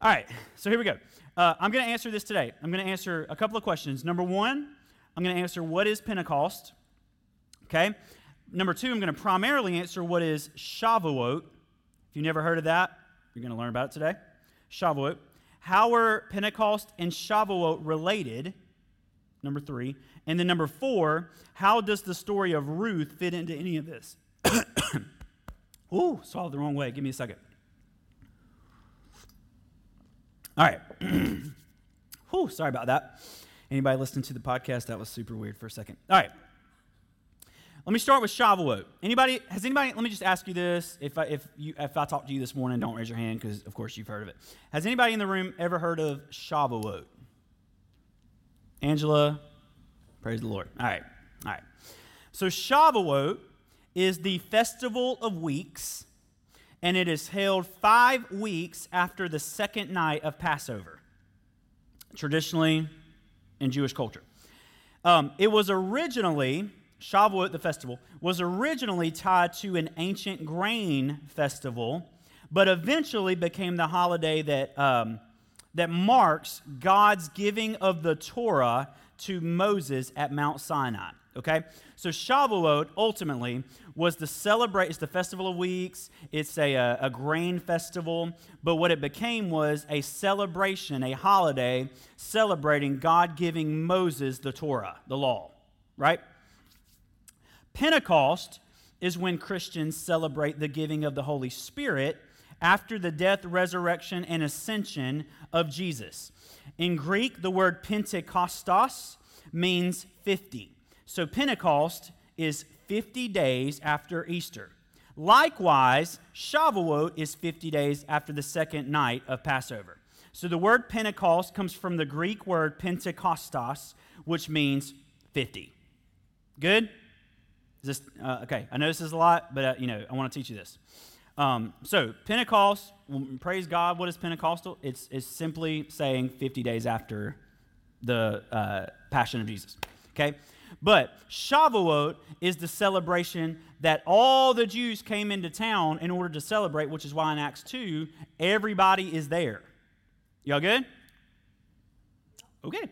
All right, so here we go. Uh, I'm going to answer this today. I'm going to answer a couple of questions. Number one, I'm going to answer what is Pentecost. Okay. Number two, I'm going to primarily answer what is Shavuot. If you've never heard of that, you're going to learn about it today. Shavuot. How are Pentecost and Shavuot related? Number three. And then number four, how does the story of Ruth fit into any of this? Ooh, swallowed the wrong way. Give me a second. All right. Whew, sorry about that. Anybody listening to the podcast, that was super weird for a second. All right. Let me start with Shavuot. Anybody, has anybody, let me just ask you this. If I, if you, if I talk to you this morning, don't raise your hand because, of course, you've heard of it. Has anybody in the room ever heard of Shavuot? Angela, praise the Lord. All right. All right. So Shavuot is the festival of weeks and it is held five weeks after the second night of Passover, traditionally in Jewish culture. Um, it was originally, Shavuot, the festival, was originally tied to an ancient grain festival, but eventually became the holiday that, um, that marks God's giving of the Torah to Moses at Mount Sinai. Okay? So Shavuot ultimately was the celebrate, it's the festival of weeks, it's a, a, a, grain festival, but what it became was a celebration, a holiday celebrating God giving Moses the Torah, the law, right? Pentecost is when Christians celebrate the giving of the Holy Spirit after the death, resurrection, and ascension of Jesus. In Greek, the word Pentekostos means 50. So Pentecost is 50 days after Easter. Likewise, Shavuot is 50 days after the second night of Passover. So the word Pentecost comes from the Greek word Pentekostos, which means 50. Good? Is this, uh, okay, I know this is a lot, but uh, you know, I want to teach you this. Um, so Pentecost, praise God. What is Pentecostal? It's, it's simply saying 50 days after the uh, Passion of Jesus. Okay? But Shavuot is the celebration that all the Jews came into town in order to celebrate, which is why in Acts 2, everybody is there. Y'all good? Okay.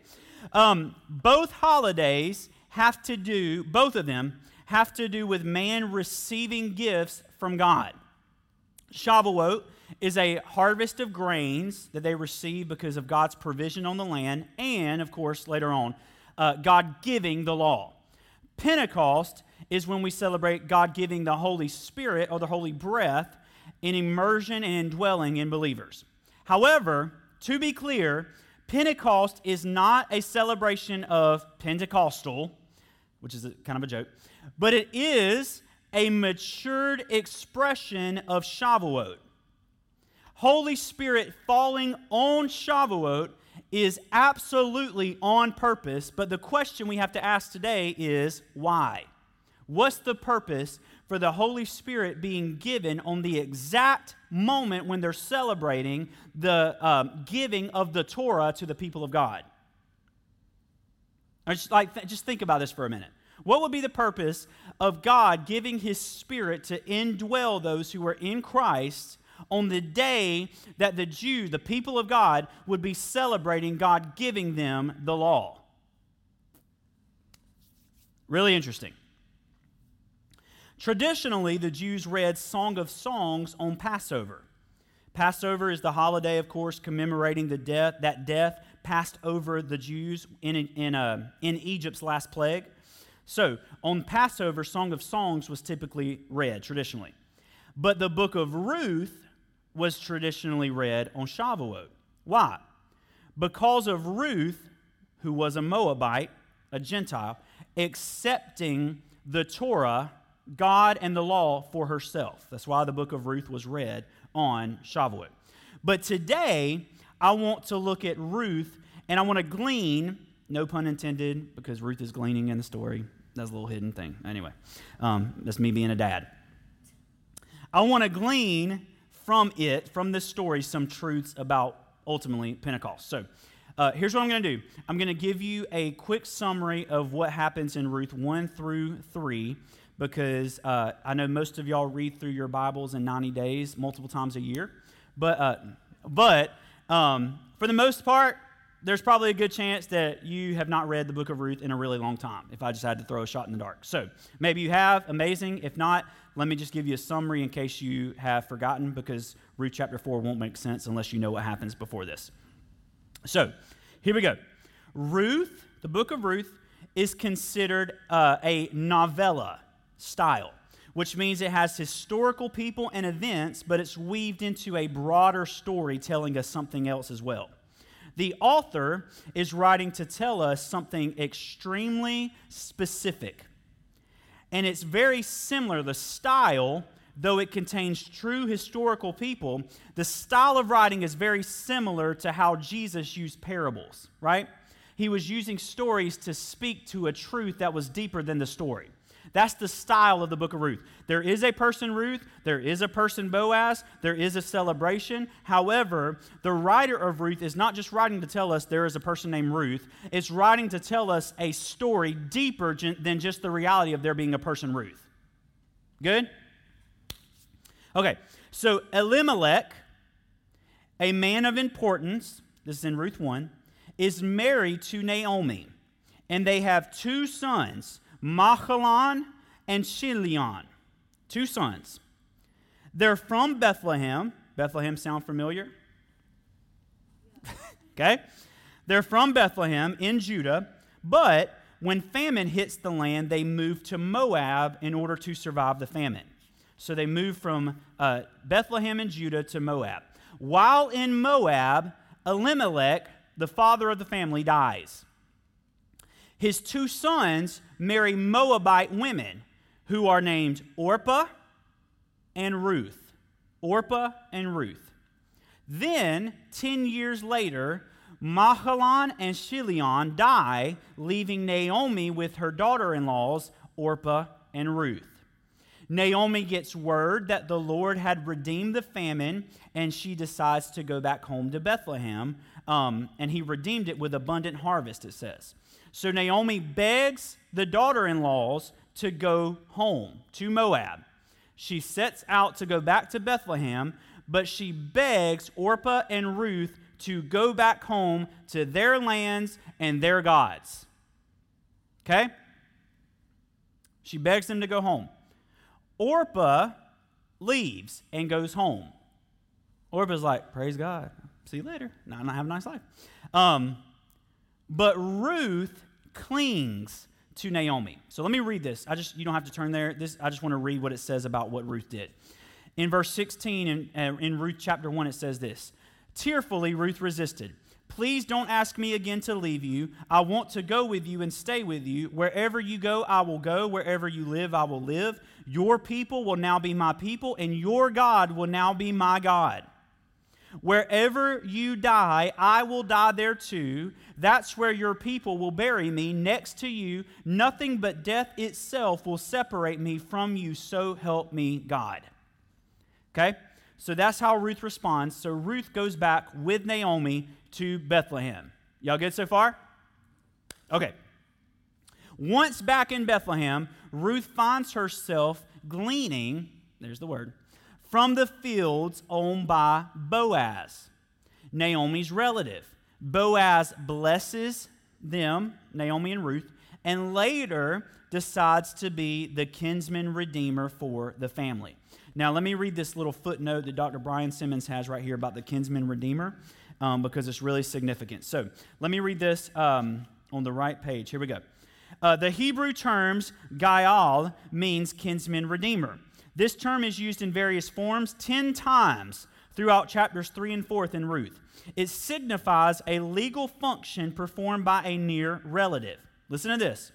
Um, both holidays have to do, both of them have to do with man receiving gifts from God. Shavuot is a harvest of grains that they receive because of God's provision on the land, and of course, later on, uh, God giving the law. Pentecost is when we celebrate God giving the Holy Spirit or the Holy breath in immersion and indwelling in believers. However, to be clear, Pentecost is not a celebration of Pentecostal, which is a, kind of a joke, but it is a matured expression of Shavuot. Holy Spirit falling on Shavuot is absolutely on purpose, but the question we have to ask today is why? What's the purpose for the Holy Spirit being given on the exact moment when they're celebrating the um, giving of the Torah to the people of God? just like th- just think about this for a minute. What would be the purpose of God giving His Spirit to indwell those who are in Christ on the day that the Jews, the people of God, would be celebrating God giving them the law. Really interesting. Traditionally, the Jews read Song of Songs on Passover. Passover is the holiday, of course, commemorating the death that death passed over the Jews in, in, uh, in Egypt's last plague. So, on Passover, Song of Songs was typically read traditionally. But the book of Ruth was traditionally read on Shavuot. Why? Because of Ruth, who was a Moabite, a Gentile, accepting the Torah, God, and the law for herself. That's why the book of Ruth was read on Shavuot. But today, I want to look at Ruth and I want to glean, no pun intended, because Ruth is gleaning in the story. That's a little hidden thing. Anyway, um, that's me being a dad. I want to glean from it, from this story, some truths about ultimately Pentecost. So, uh, here's what I'm going to do I'm going to give you a quick summary of what happens in Ruth 1 through 3, because uh, I know most of y'all read through your Bibles in 90 days, multiple times a year. But, uh, but Um, for the most part, there's probably a good chance that you have not read the book of Ruth in a really long time, if I just had to throw a shot in the dark. So maybe you have, amazing. If not, let me just give you a summary in case you have forgotten, because Ruth chapter 4 won't make sense unless you know what happens before this. So here we go. Ruth, the book of Ruth, is considered uh, a novella style, which means it has historical people and events, but it's weaved into a broader story telling us something else as well. The author is writing to tell us something extremely specific. And it's very similar. The style, though it contains true historical people, the style of writing is very similar to how Jesus used parables, right? He was using stories to speak to a truth that was deeper than the story. That's the style of the book of Ruth. There is a person Ruth, there is a person Boaz, there is a celebration. However, the writer of Ruth is not just writing to tell us there is a person named Ruth, it's writing to tell us a story deeper than just the reality of there being a person Ruth. Good? Okay, so Elimelech, a man of importance, this is in Ruth 1, is married to Naomi, and they have two sons. Mahlon and Chilion, two sons. They're from Bethlehem. Bethlehem sound familiar? okay? They're from Bethlehem in Judah, but when famine hits the land, they move to Moab in order to survive the famine. So they move from uh, Bethlehem in Judah to Moab. While in Moab, Elimelech, the father of the family, dies his two sons marry Moabite women who are named Orpah and Ruth. Orpah and Ruth. Then, 10 years later, Mahlon and Chilion die, leaving Naomi with her daughter in laws, Orpah and Ruth. Naomi gets word that the Lord had redeemed the famine, and she decides to go back home to Bethlehem. Um, and he redeemed it with abundant harvest, it says. So Naomi begs the daughter in laws to go home to Moab. She sets out to go back to Bethlehem, but she begs Orpah and Ruth to go back home to their lands and their gods. Okay? She begs them to go home. Orpah leaves and goes home. Orpah's like, Praise God. See you later. Now, I have a nice life. Um, but Ruth clings to Naomi. So let me read this. I just you don't have to turn there. This I just want to read what it says about what Ruth did. In verse 16 in, uh, in Ruth chapter 1 it says this. Tearfully Ruth resisted. Please don't ask me again to leave you. I want to go with you and stay with you. Wherever you go, I will go. Wherever you live, I will live. Your people will now be my people, and your God will now be my God. Wherever you die, I will die there too. That's where your people will bury me next to you. Nothing but death itself will separate me from you. So help me God. Okay? So that's how Ruth responds. So Ruth goes back with Naomi to Bethlehem. Y'all good so far? Okay. Once back in Bethlehem, Ruth finds herself gleaning, there's the word, from the fields owned by Boaz, Naomi's relative. Boaz blesses them, Naomi and Ruth, and later decides to be the kinsman redeemer for the family. Now, let me read this little footnote that Dr. Brian Simmons has right here about the kinsman redeemer um, because it's really significant. So, let me read this um, on the right page. Here we go. Uh, the Hebrew terms Gaal means kinsman redeemer. This term is used in various forms 10 times throughout chapters 3 and 4 in Ruth. It signifies a legal function performed by a near relative. Listen to this.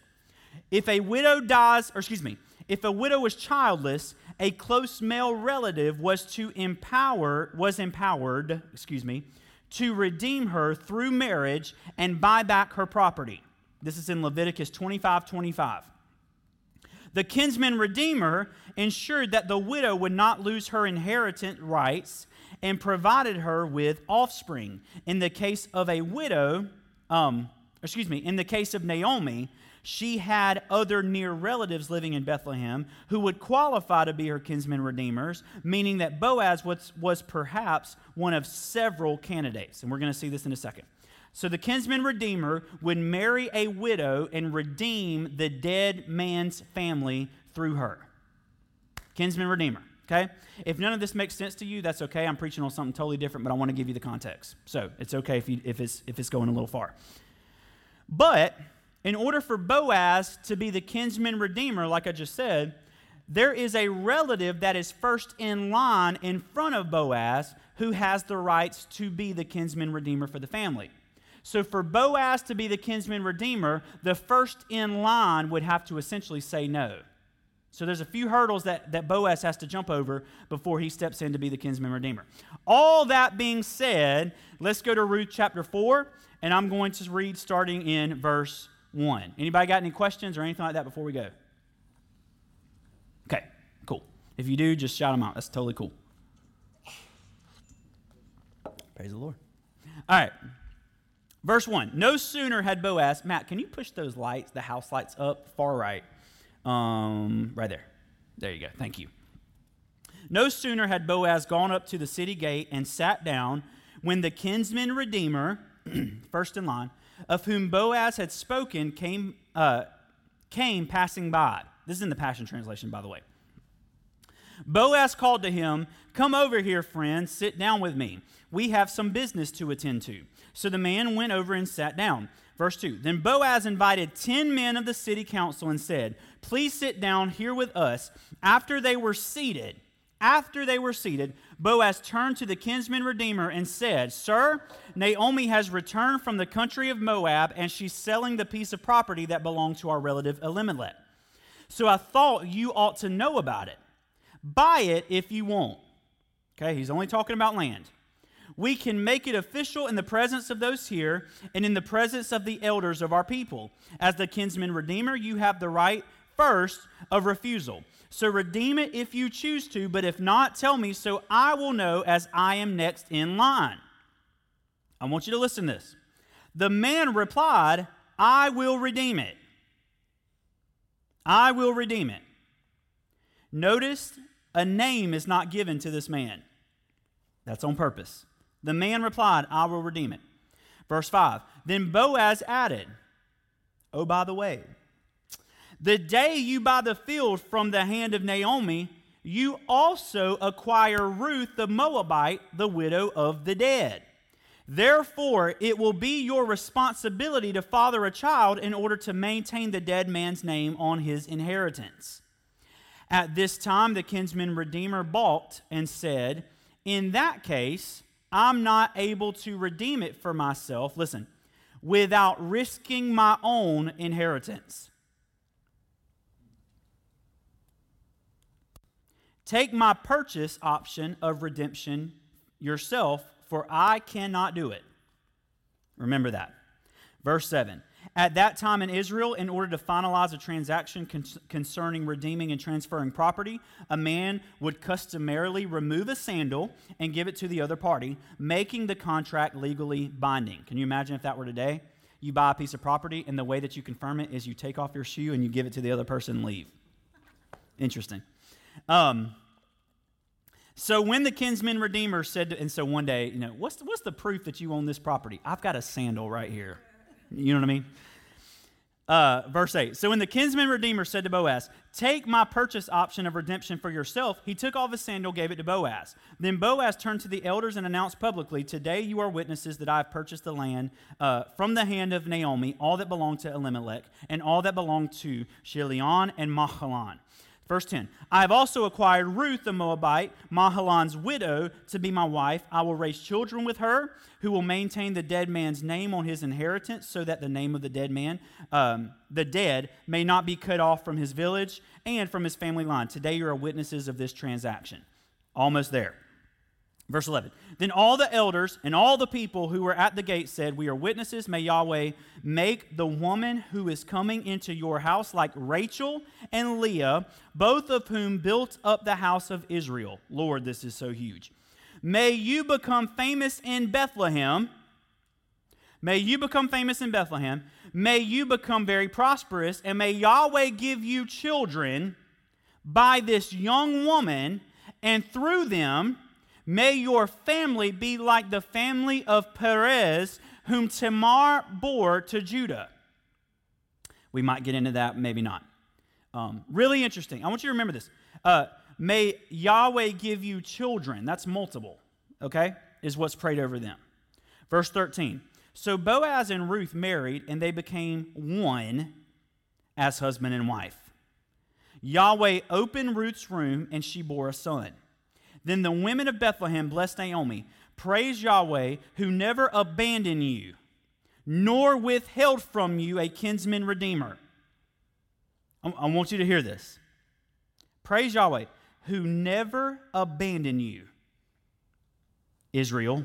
If a widow dies, or excuse me, if a widow was childless, a close male relative was to empower was empowered, excuse me, to redeem her through marriage and buy back her property. This is in Leviticus 25 25. The kinsman redeemer ensured that the widow would not lose her inheritance rights and provided her with offspring. In the case of a widow, um, excuse me, in the case of Naomi, she had other near relatives living in Bethlehem who would qualify to be her kinsman redeemers, meaning that Boaz was, was perhaps one of several candidates. And we're going to see this in a second. So the kinsman redeemer would marry a widow and redeem the dead man's family through her. Kinsman redeemer, okay? If none of this makes sense to you, that's okay. I'm preaching on something totally different, but I want to give you the context. So it's okay if, you, if, it's, if it's going a little far. But in order for Boaz to be the kinsman redeemer, like I just said, there is a relative that is first in line in front of Boaz who has the rights to be the kinsman redeemer for the family. So, for Boaz to be the kinsman redeemer, the first in line would have to essentially say no. So, there's a few hurdles that, that Boaz has to jump over before he steps in to be the kinsman redeemer. All that being said, let's go to Ruth chapter 4, and I'm going to read starting in verse 1. Anybody got any questions or anything like that before we go? Okay, cool. If you do, just shout them out. That's totally cool. Praise the Lord. All right. Verse 1 No sooner had Boaz, Matt, can you push those lights, the house lights up far right? Um, right there. There you go. Thank you. No sooner had Boaz gone up to the city gate and sat down when the kinsman redeemer, first in line, of whom Boaz had spoken, came, uh, came passing by. This is in the Passion Translation, by the way. Boaz called to him, Come over here, friend, sit down with me. We have some business to attend to. So the man went over and sat down. Verse 2 Then Boaz invited 10 men of the city council and said, Please sit down here with us. After they were seated, after they were seated, Boaz turned to the kinsman redeemer and said, Sir, Naomi has returned from the country of Moab, and she's selling the piece of property that belonged to our relative Elimelech. So I thought you ought to know about it. Buy it if you want. Okay, he's only talking about land we can make it official in the presence of those here and in the presence of the elders of our people. As the kinsman redeemer, you have the right first of refusal. So redeem it if you choose to, but if not, tell me so I will know as I am next in line. I want you to listen to this. The man replied, I will redeem it. I will redeem it. Notice a name is not given to this man. That's on purpose. The man replied, I will redeem it. Verse 5 Then Boaz added, Oh, by the way, the day you buy the field from the hand of Naomi, you also acquire Ruth the Moabite, the widow of the dead. Therefore, it will be your responsibility to father a child in order to maintain the dead man's name on his inheritance. At this time, the kinsman redeemer balked and said, In that case, I'm not able to redeem it for myself, listen, without risking my own inheritance. Take my purchase option of redemption yourself, for I cannot do it. Remember that. Verse 7 at that time in Israel, in order to finalize a transaction con- concerning redeeming and transferring property, a man would customarily remove a sandal and give it to the other party, making the contract legally binding. Can you imagine if that were today? You buy a piece of property, and the way that you confirm it is you take off your shoe and you give it to the other person and leave. Interesting. Um, so when the kinsman redeemer said, to, and so one day, you know, what's the, what's the proof that you own this property? I've got a sandal right here. You know what I mean? Uh, verse 8. So when the kinsman redeemer said to Boaz, Take my purchase option of redemption for yourself, he took off his sandal, gave it to Boaz. Then Boaz turned to the elders and announced publicly, Today you are witnesses that I have purchased the land uh, from the hand of Naomi, all that belonged to Elimelech, and all that belonged to Chilion and Mahlon. Verse 10 I have also acquired Ruth the Moabite, Mahlon's widow, to be my wife. I will raise children with her, who will maintain the dead man's name on his inheritance, so that the name of the dead man, um, the dead, may not be cut off from his village and from his family line. Today you are witnesses of this transaction. Almost there. Verse 11 Then all the elders and all the people who were at the gate said, We are witnesses. May Yahweh make the woman who is coming into your house like Rachel and Leah, both of whom built up the house of Israel. Lord, this is so huge. May you become famous in Bethlehem. May you become famous in Bethlehem. May you become very prosperous, and may Yahweh give you children by this young woman, and through them, may your family be like the family of Perez, whom Tamar bore to Judah. We might get into that, maybe not. Um, really interesting. I want you to remember this. Uh, may Yahweh give you children. That's multiple, okay? Is what's prayed over them. Verse 13. So Boaz and Ruth married, and they became one as husband and wife. Yahweh opened Ruth's room, and she bore a son. Then the women of Bethlehem blessed Naomi. Praise Yahweh, who never abandoned you, nor withheld from you a kinsman redeemer. I want you to hear this. Praise Yahweh, who never abandoned you, Israel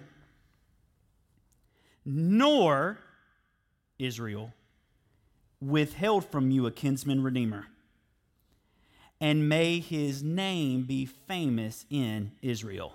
nor Israel withheld from you a kinsman redeemer. And may his name be famous in Israel.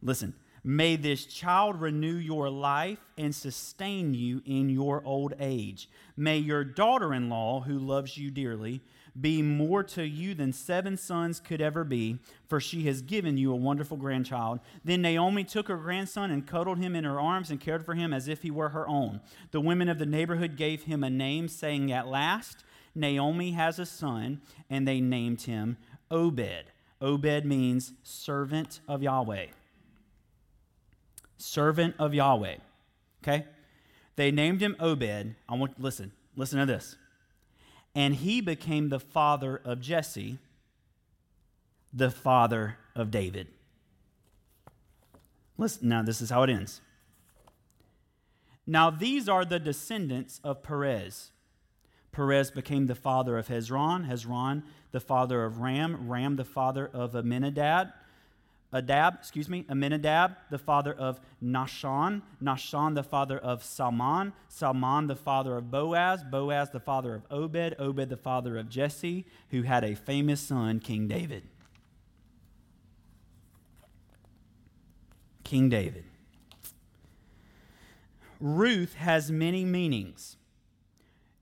Listen, may this child renew your life and sustain you in your old age. May your daughter in law, who loves you dearly, be more to you than seven sons could ever be, for she has given you a wonderful grandchild. Then Naomi took her grandson and cuddled him in her arms and cared for him as if he were her own. The women of the neighborhood gave him a name, saying, At last, Naomi has a son, and they named him Obed. Obed means servant of Yahweh. Servant of Yahweh. Okay? They named him Obed. I want listen, listen to this and he became the father of Jesse, the father of David. Listen, now this is how it ends. Now these are the descendants of Perez. Perez became the father of Hezron, Hezron the father of Ram, Ram the father of Amminadab, Adab, excuse me, Amminadab, the father of Nahshon, Nahshon, the father of Salmon, Salmon, the father of Boaz, Boaz, the father of Obed, Obed, the father of Jesse, who had a famous son, King David. King David. Ruth has many meanings.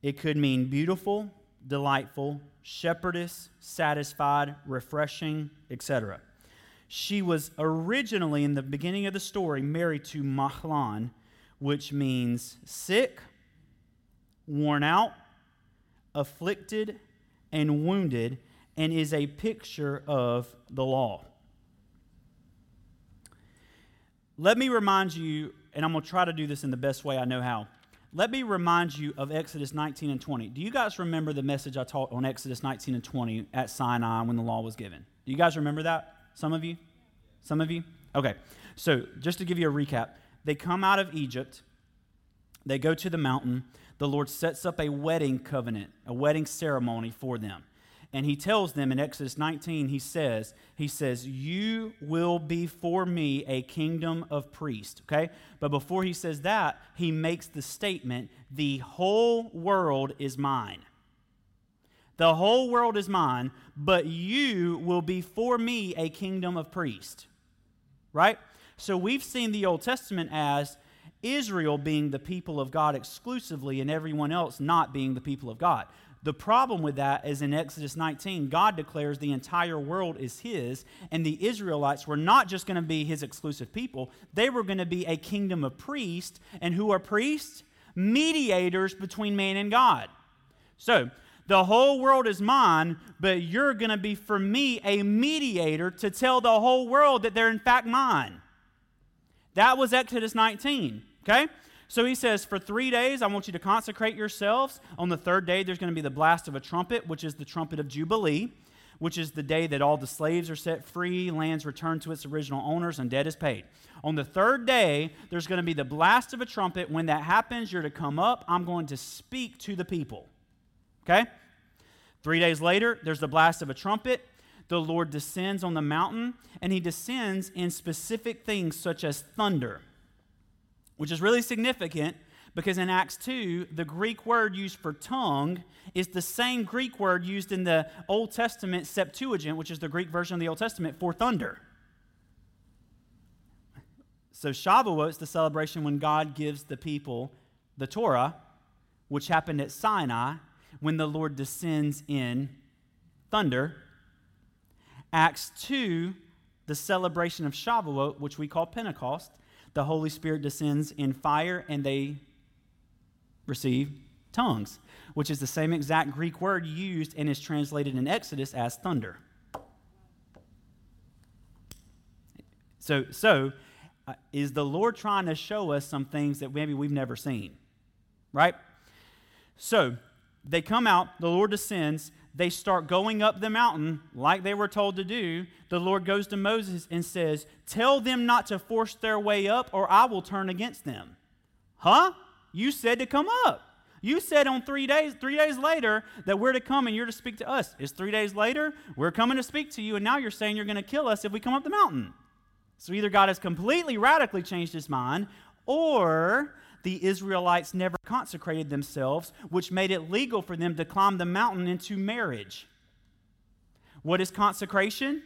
It could mean beautiful, delightful, shepherdess, satisfied, refreshing, etc. She was originally, in the beginning of the story, married to Mahlon, which means sick, worn out, afflicted, and wounded, and is a picture of the law. Let me remind you, and I'm going to try to do this in the best way I know how. Let me remind you of Exodus 19 and 20. Do you guys remember the message I taught on Exodus 19 and 20 at Sinai when the law was given? Do you guys remember that? Some of you? Some of you? Okay. So, just to give you a recap, they come out of Egypt, they go to the mountain. The Lord sets up a wedding covenant, a wedding ceremony for them. And he tells them in Exodus 19, he says, he says, "You will be for me a kingdom of priests." Okay? But before he says that, he makes the statement, "The whole world is mine." The whole world is mine, but you will be for me a kingdom of priests. Right? So we've seen the Old Testament as Israel being the people of God exclusively and everyone else not being the people of God. The problem with that is in Exodus 19, God declares the entire world is His, and the Israelites were not just going to be His exclusive people, they were going to be a kingdom of priests. And who are priests? Mediators between man and God. So, the whole world is mine, but you're going to be for me a mediator to tell the whole world that they're in fact mine. That was Exodus 19, okay? So he says, For three days, I want you to consecrate yourselves. On the third day, there's going to be the blast of a trumpet, which is the trumpet of Jubilee, which is the day that all the slaves are set free, lands returned to its original owners, and debt is paid. On the third day, there's going to be the blast of a trumpet. When that happens, you're to come up. I'm going to speak to the people. Okay? Three days later, there's the blast of a trumpet. The Lord descends on the mountain, and he descends in specific things such as thunder, which is really significant because in Acts 2, the Greek word used for tongue is the same Greek word used in the Old Testament Septuagint, which is the Greek version of the Old Testament, for thunder. So Shavuot is the celebration when God gives the people the Torah, which happened at Sinai when the Lord descends in thunder. Acts 2, the celebration of Shavuot, which we call Pentecost, the Holy Spirit descends in fire and they receive tongues, which is the same exact Greek word used and is translated in Exodus as thunder. So, so uh, is the Lord trying to show us some things that maybe we've never seen? Right? So they come out, the Lord descends, they start going up the mountain like they were told to do. The Lord goes to Moses and says, Tell them not to force their way up, or I will turn against them. Huh? You said to come up. You said on three days, three days later, that we're to come and you're to speak to us. It's three days later, we're coming to speak to you, and now you're saying you're going to kill us if we come up the mountain. So either God has completely radically changed his mind, or the Israelites never consecrated themselves, which made it legal for them to climb the mountain into marriage. What is consecration?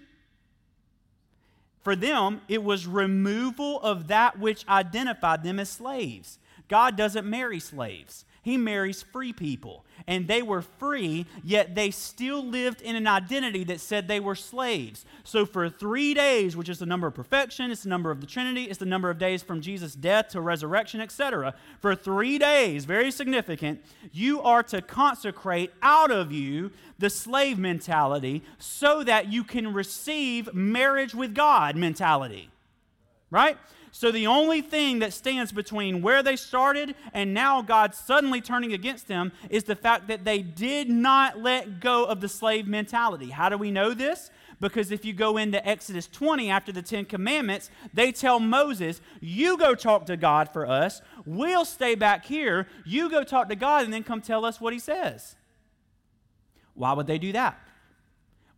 For them, it was removal of that which identified them as slaves. God doesn't marry slaves. He marries free people. And they were free, yet they still lived in an identity that said they were slaves. So for three days, which is the number of perfection, it's the number of the Trinity, it's the number of days from Jesus' death to resurrection, etc. For three days, very significant, you are to consecrate out of you the slave mentality so that you can receive marriage with God mentality. Right? So the only thing that stands between where they started and now God suddenly turning against them is the fact that they did not let go of the slave mentality. How do we know this? Because if you go into Exodus 20 after the Ten Commandments, they tell Moses, You go talk to God for us. We'll stay back here. You go talk to God and then come tell us what he says. Why would they do that?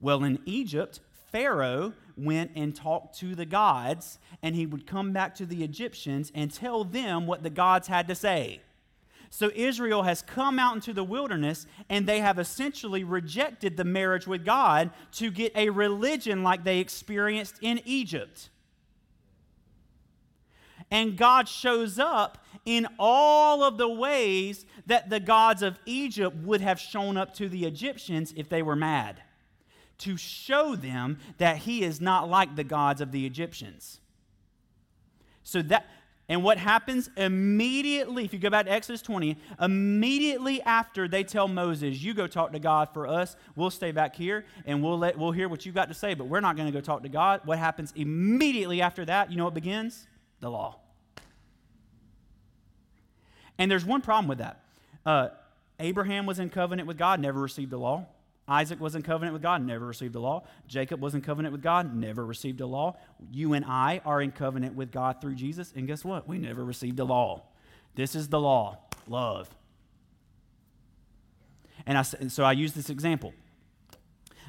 Well, in Egypt, Pharaoh went and talked to the gods, and he would come back to the Egyptians and tell them what the gods had to say. So Israel has come out into the wilderness and they have essentially rejected the marriage with God to get a religion like they experienced in Egypt. And God shows up in all of the ways that the gods of Egypt would have shown up to the Egyptians if they were mad to show them that he is not like the gods of the Egyptians. So that and what happens immediately, if you go back to Exodus 20, immediately after they tell Moses, You go talk to God for us, we'll stay back here and we'll, let, we'll hear what you've got to say, but we're not going to go talk to God. What happens immediately after that? You know what begins? The law. And there's one problem with that. Uh, Abraham was in covenant with God, never received the law. Isaac was in covenant with God, never received a law. Jacob was in covenant with God, never received a law. You and I are in covenant with God through Jesus, and guess what? We never received a law. This is the law love. And I, so I use this example.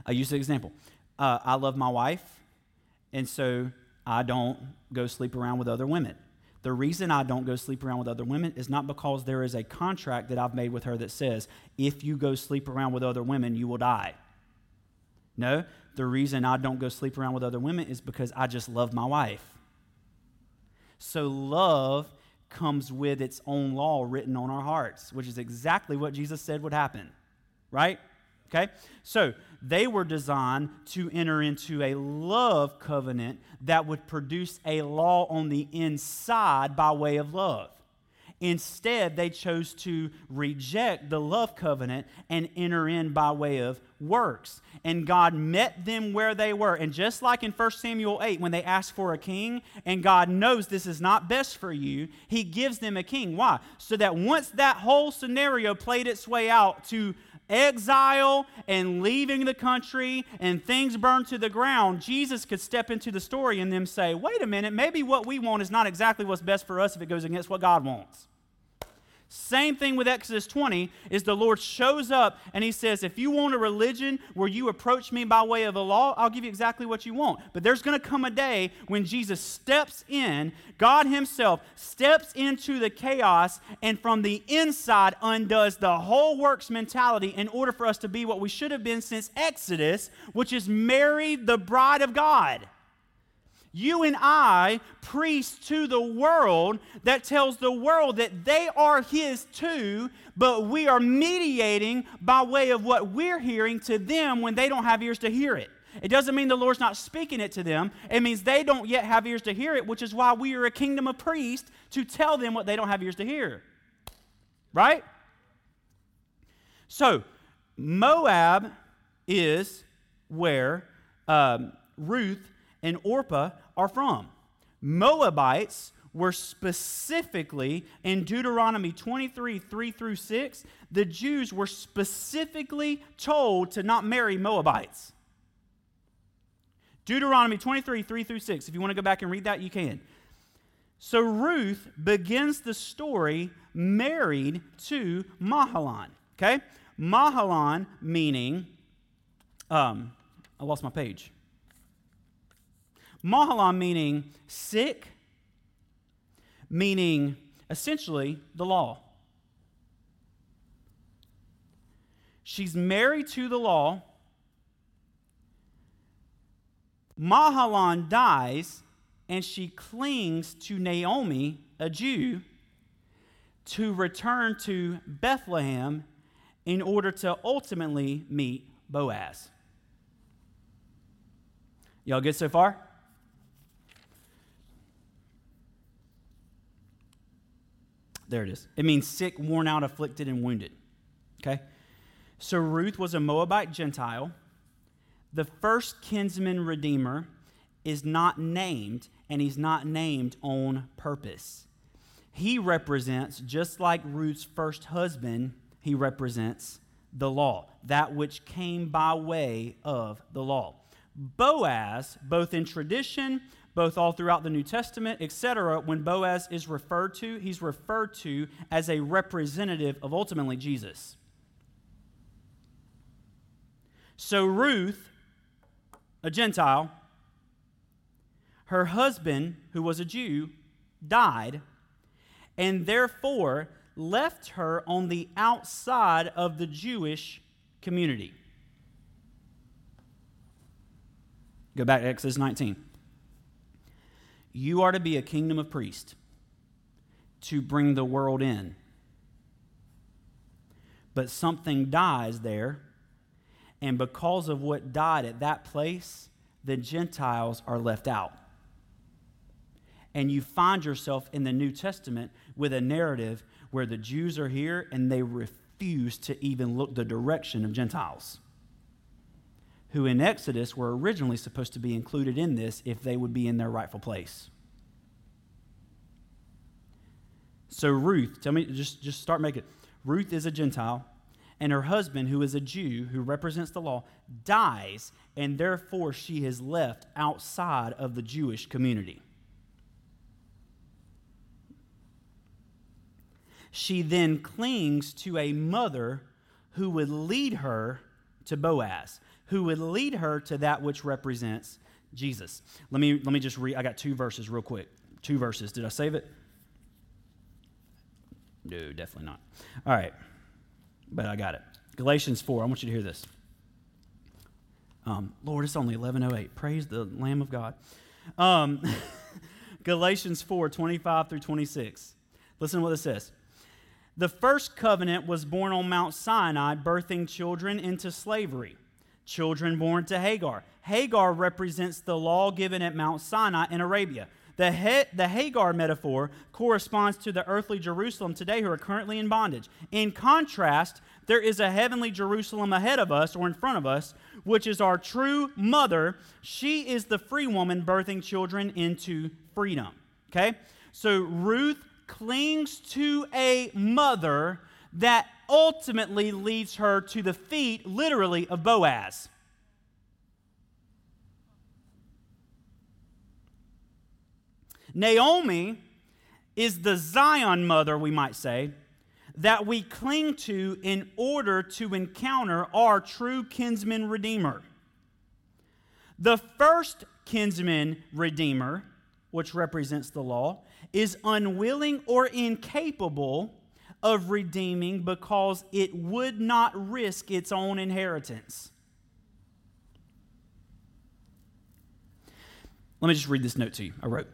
I use the example. Uh, I love my wife, and so I don't go sleep around with other women. The reason I don't go sleep around with other women is not because there is a contract that I've made with her that says, if you go sleep around with other women, you will die. No, the reason I don't go sleep around with other women is because I just love my wife. So love comes with its own law written on our hearts, which is exactly what Jesus said would happen, right? Okay? So they were designed to enter into a love covenant that would produce a law on the inside by way of love. Instead, they chose to reject the love covenant and enter in by way of works. And God met them where they were. And just like in 1 Samuel 8, when they asked for a king, and God knows this is not best for you, He gives them a king. Why? So that once that whole scenario played its way out to exile and leaving the country and things burned to the ground, Jesus could step into the story and them say, wait a minute, maybe what we want is not exactly what's best for us if it goes against what God wants. Same thing with Exodus 20 is the Lord shows up and he says, if you want a religion where you approach me by way of the law, I'll give you exactly what you want. But there's going to come a day when Jesus steps in, God himself steps into the chaos and from the inside undoes the whole works mentality in order for us to be what we should have been since Exodus, which is marry the bride of God. You and I preach to the world that tells the world that they are His too, but we are mediating by way of what we're hearing to them when they don't have ears to hear it. It doesn't mean the Lord's not speaking it to them. It means they don't yet have ears to hear it, which is why we are a kingdom of priests to tell them what they don't have ears to hear. Right? So, Moab is where um, Ruth and Orpah are from. Moabites were specifically in Deuteronomy 23 3 through 6, the Jews were specifically told to not marry Moabites. Deuteronomy 23 3 through 6. If you want to go back and read that, you can. So Ruth begins the story married to Mahalan. Okay? Mahalan meaning, um, I lost my page. Mahalan meaning sick, meaning essentially the law. She's married to the law. Mahalan dies, and she clings to Naomi, a Jew, to return to Bethlehem in order to ultimately meet Boaz. Y'all good so far? There it is. It means sick, worn out, afflicted, and wounded. Okay? So Ruth was a Moabite Gentile. The first kinsman redeemer is not named, and he's not named on purpose. He represents, just like Ruth's first husband, he represents the law, that which came by way of the law. Boaz, both in tradition both all throughout the New Testament, etc., when Boaz is referred to, he's referred to as a representative of ultimately Jesus. So Ruth, a Gentile, her husband, who was a Jew, died, and therefore left her on the outside of the Jewish community. Go back to Exodus 19. You are to be a kingdom of priests to bring the world in. But something dies there, and because of what died at that place, the Gentiles are left out. And you find yourself in the New Testament with a narrative where the Jews are here and they refuse to even look the direction of Gentiles who in Exodus were originally supposed to be included in this if they would be in their rightful place. So Ruth, tell me, just, just start making it. Ruth is a Gentile, and her husband, who is a Jew, who represents the law, dies, and therefore she is left outside of the Jewish community. She then clings to a mother who would lead her to Boaz who would lead her to that which represents Jesus. Let me, let me just read, I got two verses real quick. Two verses. Did I save it? No, definitely not. All right, but I got it. Galatians 4, I want you to hear this. Um, Lord, it's only 1108. Praise the Lamb of God. Um, Galatians 4, 25 through 26. Listen to what it says. The first covenant was born on Mount Sinai, birthing children into slavery children born to Hagar. Hagar represents the law given at Mount Sinai in Arabia. The, he, the Hagar metaphor corresponds to the earthly Jerusalem today who are currently in bondage. In contrast, there is a heavenly Jerusalem ahead of us or in front of us, which is our true mother. She is the free woman birthing children into freedom. Okay? So Ruth clings to a mother that ultimately leads her to the feet, literally, of Boaz. Naomi is the Zion mother, we might say, that we cling to in order to encounter our true kinsman redeemer. The first kinsman redeemer, which represents the law, is unwilling or incapable of redeeming because it would not risk its own inheritance. Let me just read this note to you. I wrote.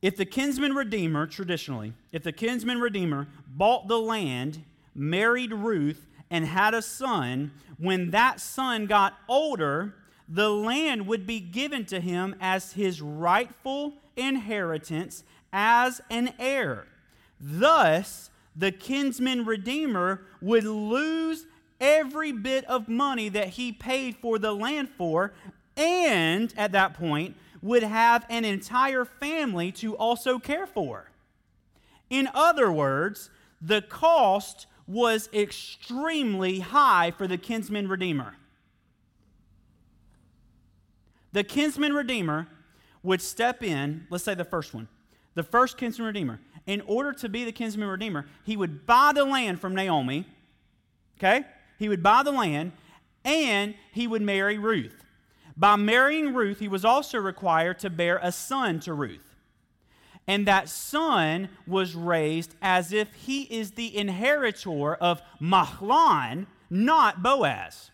If the kinsman redeemer, traditionally, if the kinsman redeemer bought the land, married Ruth, and had a son, when that son got older, the land would be given to him as his rightful inheritance as an heir. Thus, the kinsman redeemer would lose every bit of money that he paid for the land for, and at that point, would have an entire family to also care for. In other words, the cost was extremely high for the kinsman redeemer. The kinsman redeemer would step in, let's say the first one, the first kinsman redeemer. In order to be the kinsman redeemer, he would buy the land from Naomi, okay? He would buy the land and he would marry Ruth. By marrying Ruth, he was also required to bear a son to Ruth. And that son was raised as if he is the inheritor of Mahlon, not Boaz.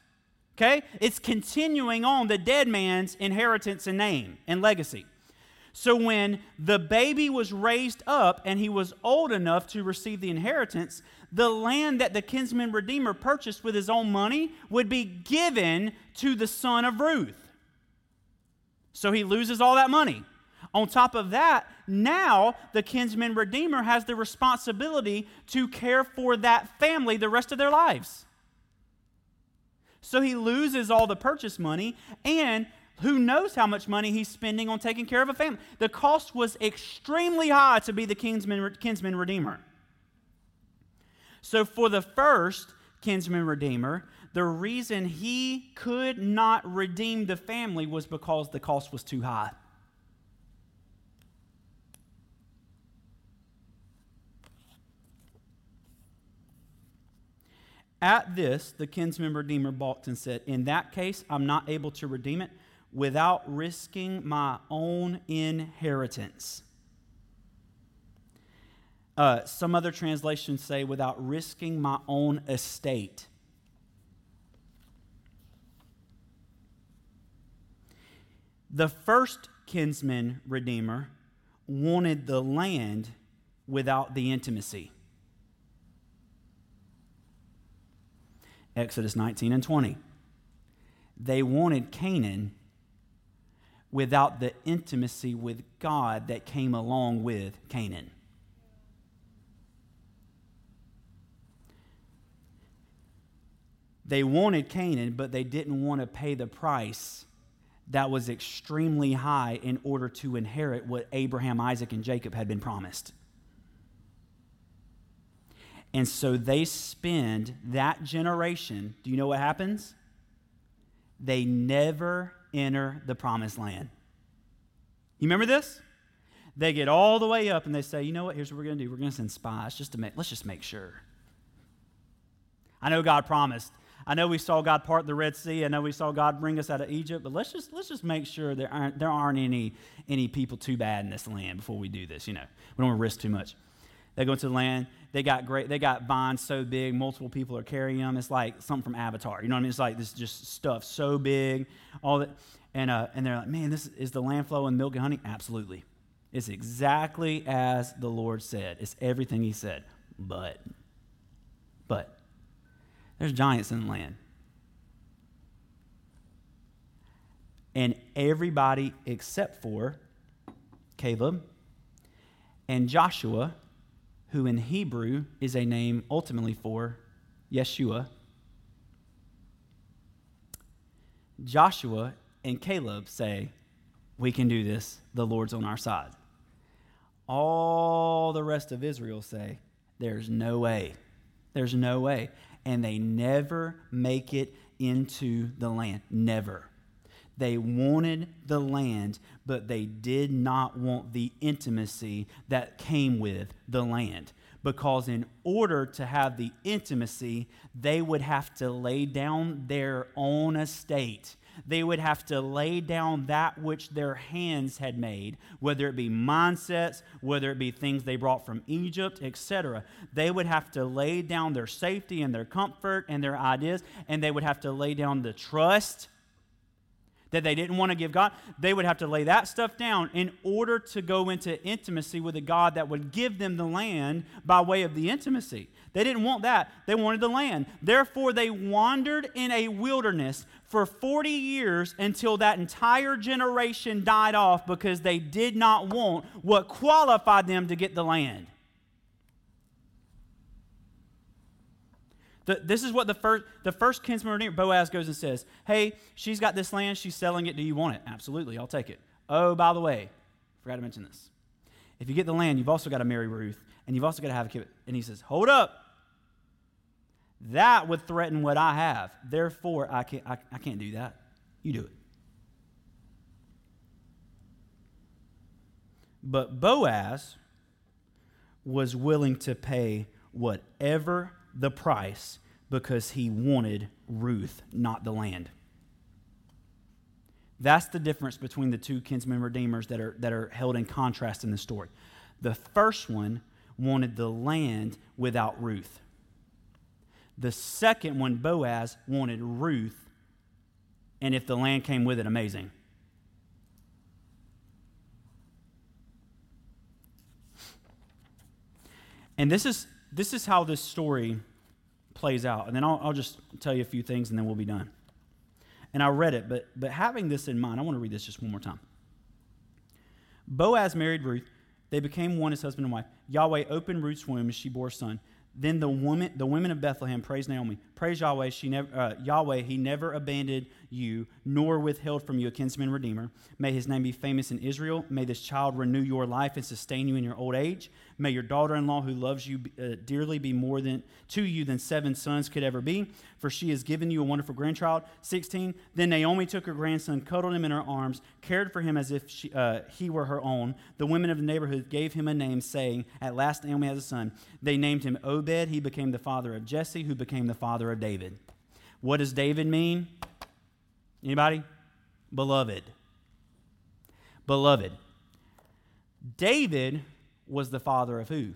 Okay? It's continuing on the dead man's inheritance and name and legacy. So when the baby was raised up and he was old enough to receive the inheritance, the land that the kinsman redeemer purchased with his own money would be given to the son of Ruth. So he loses all that money. On top of that, now the kinsman redeemer has the responsibility to care for that family the rest of their lives. So he loses all the purchase money, and who knows how much money he's spending on taking care of a family. The cost was extremely high to be the kinsman, kinsman redeemer. So for the first kinsman redeemer, the reason he could not redeem the family was because the cost was too high. At this, the kinsman redeemer balked and said, In that case, I'm not able to redeem it without risking my own inheritance. Uh, some other translations say, without risking my own estate. The first kinsman redeemer wanted the land without the intimacy. Exodus 19 and 20. They wanted Canaan without the intimacy with God that came along with Canaan. They wanted Canaan, but they didn't want to pay the price that was extremely high in order to inherit what Abraham, Isaac, and Jacob had been promised. And so they spend that generation. Do you know what happens? They never enter the promised land. You remember this? They get all the way up and they say, you know what, here's what we're going to do. We're going to send spies just to make, let's just make sure. I know God promised. I know we saw God part the Red Sea. I know we saw God bring us out of Egypt, but let's just, let's just make sure there aren't, there aren't any, any people too bad in this land before we do this. You know, we don't want to risk too much. They go into the land. They got great. They got vines so big, multiple people are carrying them. It's like something from Avatar. You know what I mean? It's like this just stuff so big, all that, and uh, and they're like, man, this is the land flowing milk and honey. Absolutely, it's exactly as the Lord said. It's everything He said. But, but, there's giants in the land, and everybody except for Caleb and Joshua who in Hebrew is a name ultimately for Yeshua. Joshua and Caleb say, We can do this, the Lord's on our side. All the rest of Israel say, There's no way. There's no way. And they never make it into the land. Never. They wanted the land, but they did not want the intimacy that came with the land. Because in order to have the intimacy, they would have to lay down their own estate. They would have to lay down that which their hands had made, whether it be mindsets, whether it be things they brought from Egypt, etc. They would have to lay down their safety and their comfort and their ideas, and they would have to lay down the trust that they didn't want to give God, they would have to lay that stuff down in order to go into intimacy with a God that would give them the land by way of the intimacy. They didn't want that. They wanted the land. Therefore, they wandered in a wilderness for 40 years until that entire generation died off because they did not want what qualified them to get the land. The, this is what the first, the first kinsman Boaz, goes and says, Hey, she's got this land, she's selling it. Do you want it? Absolutely, I'll take it. Oh, by the way, forgot to mention this. If you get the land, you've also got to marry Ruth, and you've also got to have a kid. And he says, Hold up. That would threaten what I have. Therefore, I can't, I, I can't do that. You do it. But Boaz was willing to pay whatever the price because he wanted Ruth, not the land. That's the difference between the two kinsmen redeemers that are, that are held in contrast in the story. The first one wanted the land without Ruth. The second one, Boaz, wanted Ruth, and if the land came with it, amazing. And this is this is how this story plays out. And then I'll, I'll just tell you a few things and then we'll be done. And I read it, but, but having this in mind, I want to read this just one more time. Boaz married Ruth. They became one as husband and wife. Yahweh opened Ruth's womb as she bore a son. Then the woman, the women of Bethlehem praised Naomi. Praise Yahweh, she never, uh, Yahweh, He never abandoned you, nor withheld from you a kinsman redeemer. May His name be famous in Israel. May this child renew your life and sustain you in your old age. May your daughter-in-law, who loves you uh, dearly, be more than to you than seven sons could ever be. For she has given you a wonderful grandchild. Sixteen. Then Naomi took her grandson, cuddled him in her arms, cared for him as if she, uh, he were her own. The women of the neighborhood gave him a name, saying, "At last Naomi has a son." They named him Obed. He became the father of Jesse, who became the father of David. What does David mean? Anybody? Beloved. Beloved. David was the father of who?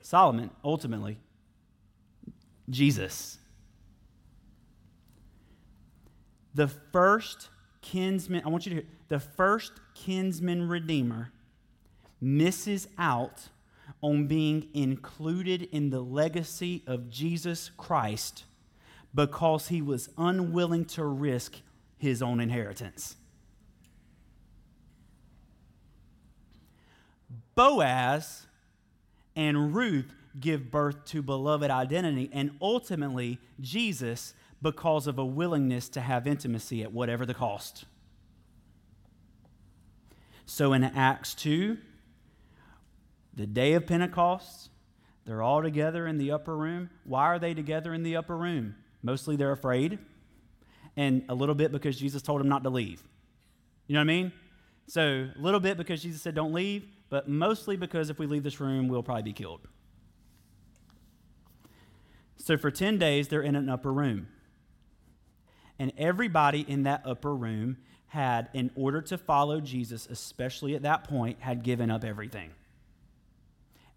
Solomon, ultimately. Jesus. The first kinsman, I want you to hear, the first kinsman redeemer misses out on being included in the legacy of Jesus Christ because he was unwilling to risk his own inheritance. Boaz and Ruth give birth to beloved identity and ultimately Jesus because of a willingness to have intimacy at whatever the cost. So in Acts 2, the day of Pentecost, they're all together in the upper room. Why are they together in the upper room? Mostly they're afraid, and a little bit because Jesus told them not to leave. You know what I mean? So, a little bit because Jesus said don't leave, but mostly because if we leave this room, we'll probably be killed. So, for 10 days, they're in an upper room. And everybody in that upper room had, in order to follow Jesus, especially at that point, had given up everything.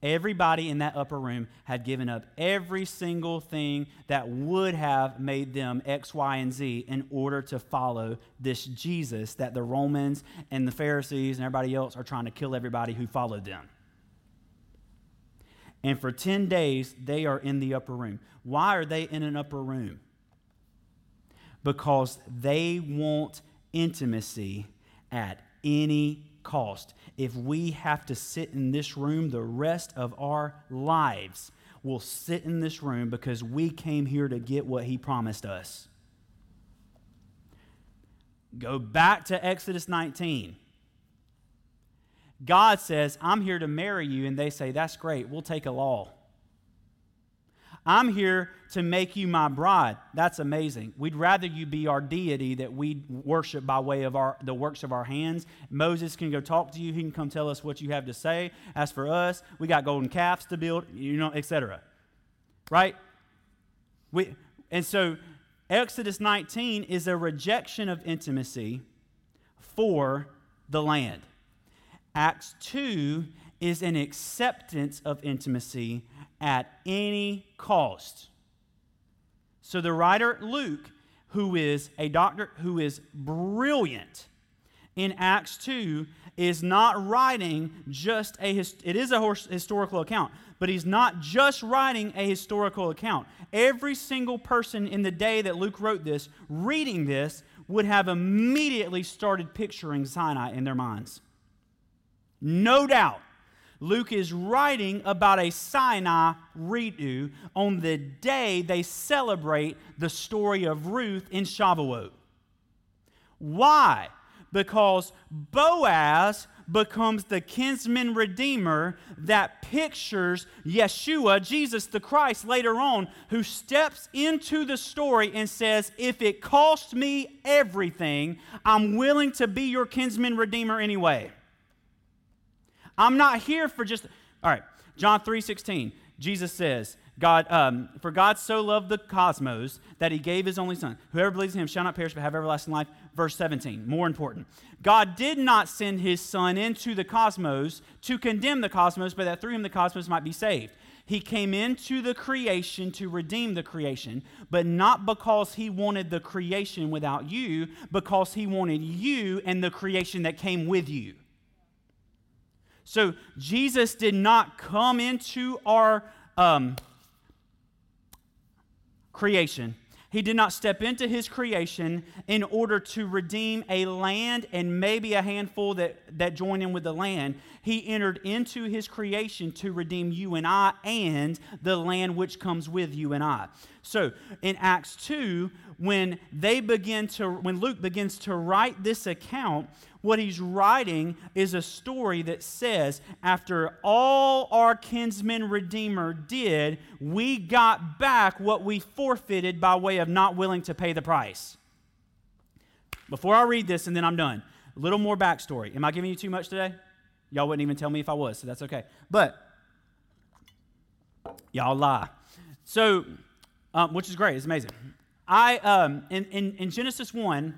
Everybody in that upper room had given up every single thing that would have made them X, Y, and Z in order to follow this Jesus that the Romans and the Pharisees and everybody else are trying to kill everybody who followed them. And for 10 days, they are in the upper room. Why are they in an upper room? Because they want intimacy at any cost. If we have to sit in this room the rest of our lives, we'll sit in this room because we came here to get what He promised us. Go back to Exodus 19. God says, I'm here to marry you, and they say, That's great, we'll take a law. I'm here to make you my bride. That's amazing. We'd rather you be our deity that we worship by way of our, the works of our hands. Moses can go talk to you. He can come tell us what you have to say. As for us, we got golden calves to build, you know, etc. Right? We, and so Exodus 19 is a rejection of intimacy for the land. Acts 2 is an acceptance of intimacy at any cost. So the writer Luke, who is a doctor, who is brilliant in Acts 2, is not writing just a, it is a historical account, but he's not just writing a historical account. Every single person in the day that Luke wrote this, reading this, would have immediately started picturing Sinai in their minds. No doubt. Luke is writing about a Sinai redo on the day they celebrate the story of Ruth in Shavuot. Why? Because Boaz becomes the kinsman redeemer that pictures Yeshua, Jesus the Christ, later on, who steps into the story and says, If it costs me everything, I'm willing to be your kinsman redeemer anyway. I'm not here for just, all right, John 3 16, Jesus says, God, um, for God so loved the cosmos that he gave his only son. Whoever believes in him shall not perish but have everlasting life. Verse 17, more important. God did not send his son into the cosmos to condemn the cosmos, but that through him the cosmos might be saved. He came into the creation to redeem the creation, but not because he wanted the creation without you, because he wanted you and the creation that came with you. So Jesus did not come into our um, creation. He did not step into his creation in order to redeem a land and maybe a handful that, that join in with the land. He entered into his creation to redeem you and I and the land which comes with you and I. So in Acts 2, when they begin to when Luke begins to write this account, what he's writing is a story that says, after all our kinsman redeemer did, we got back what we forfeited by way of not willing to pay the price. Before I read this and then I'm done, a little more backstory. Am I giving you too much today? Y'all wouldn't even tell me if I was, so that's okay. But y'all lie. So, um, which is great, it's amazing. I um, in, in, in Genesis 1,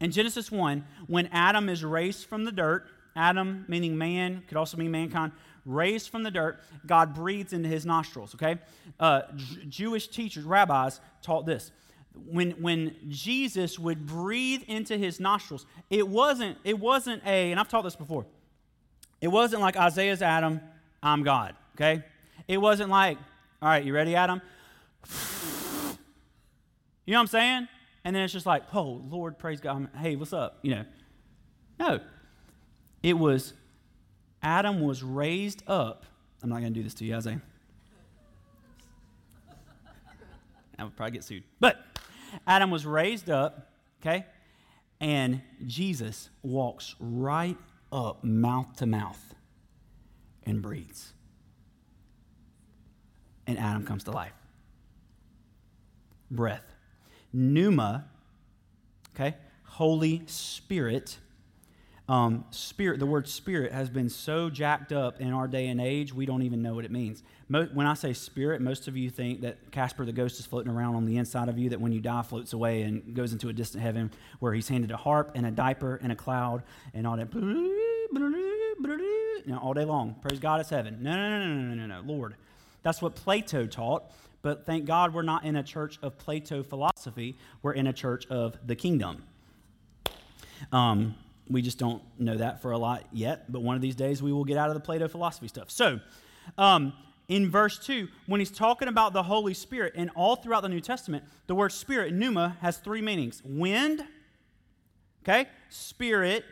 in Genesis 1, when Adam is raised from the dirt, Adam, meaning man, could also mean mankind, raised from the dirt, God breathes into his nostrils, okay? Uh, J- Jewish teachers, rabbis, taught this. When, when Jesus would breathe into his nostrils, it wasn't, it wasn't a, and I've taught this before, it wasn't like Isaiah's Adam, I'm God, okay? It wasn't like, all right, you ready, Adam? You know what I'm saying? And then it's just like, oh, Lord, praise God. Hey, what's up? You know. No. It was Adam was raised up. I'm not going to do this to you, Isaiah. I would probably get sued. But Adam was raised up, okay? And Jesus walks right up mouth to mouth and breathes. And Adam comes to life. Breath pneuma, okay, Holy Spirit. Um, spirit, the word spirit has been so jacked up in our day and age, we don't even know what it means. When I say spirit, most of you think that Casper the ghost is floating around on the inside of you, that when you die, floats away and goes into a distant heaven where he's handed a harp and a diaper and a cloud and all that, you know, all day long. Praise God, it's heaven. No, no, no, no, no, no, no, Lord. That's what Plato taught. But thank God we're not in a church of Plato philosophy, we're in a church of the kingdom. Um, we just don't know that for a lot yet, but one of these days we will get out of the Plato philosophy stuff. So, um, in verse 2, when he's talking about the Holy Spirit, and all throughout the New Testament, the word spirit, pneuma, has three meanings wind, okay, spirit,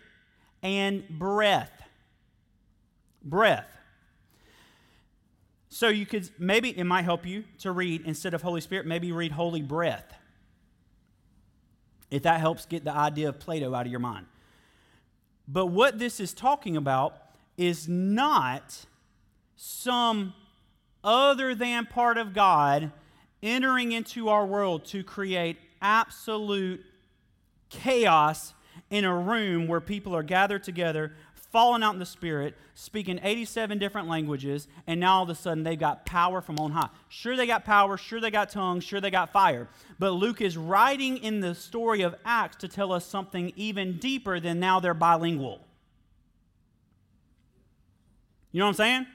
and breath. Breath. So you could maybe it might help you to read instead of Holy Spirit, maybe read Holy Breath. If that helps get the idea of Plato out of your mind. But what this is talking about is not some other than part of God entering into our world to create absolute chaos in a room where people are gathered together fallen out in the spirit, speaking 87 different languages, and now all of a sudden they've got power from on high. Sure, they got power, sure, they got tongues, sure, they got fire. But Luke is writing in the story of Acts to tell us something even deeper than now they're bilingual. You know what I'm saying?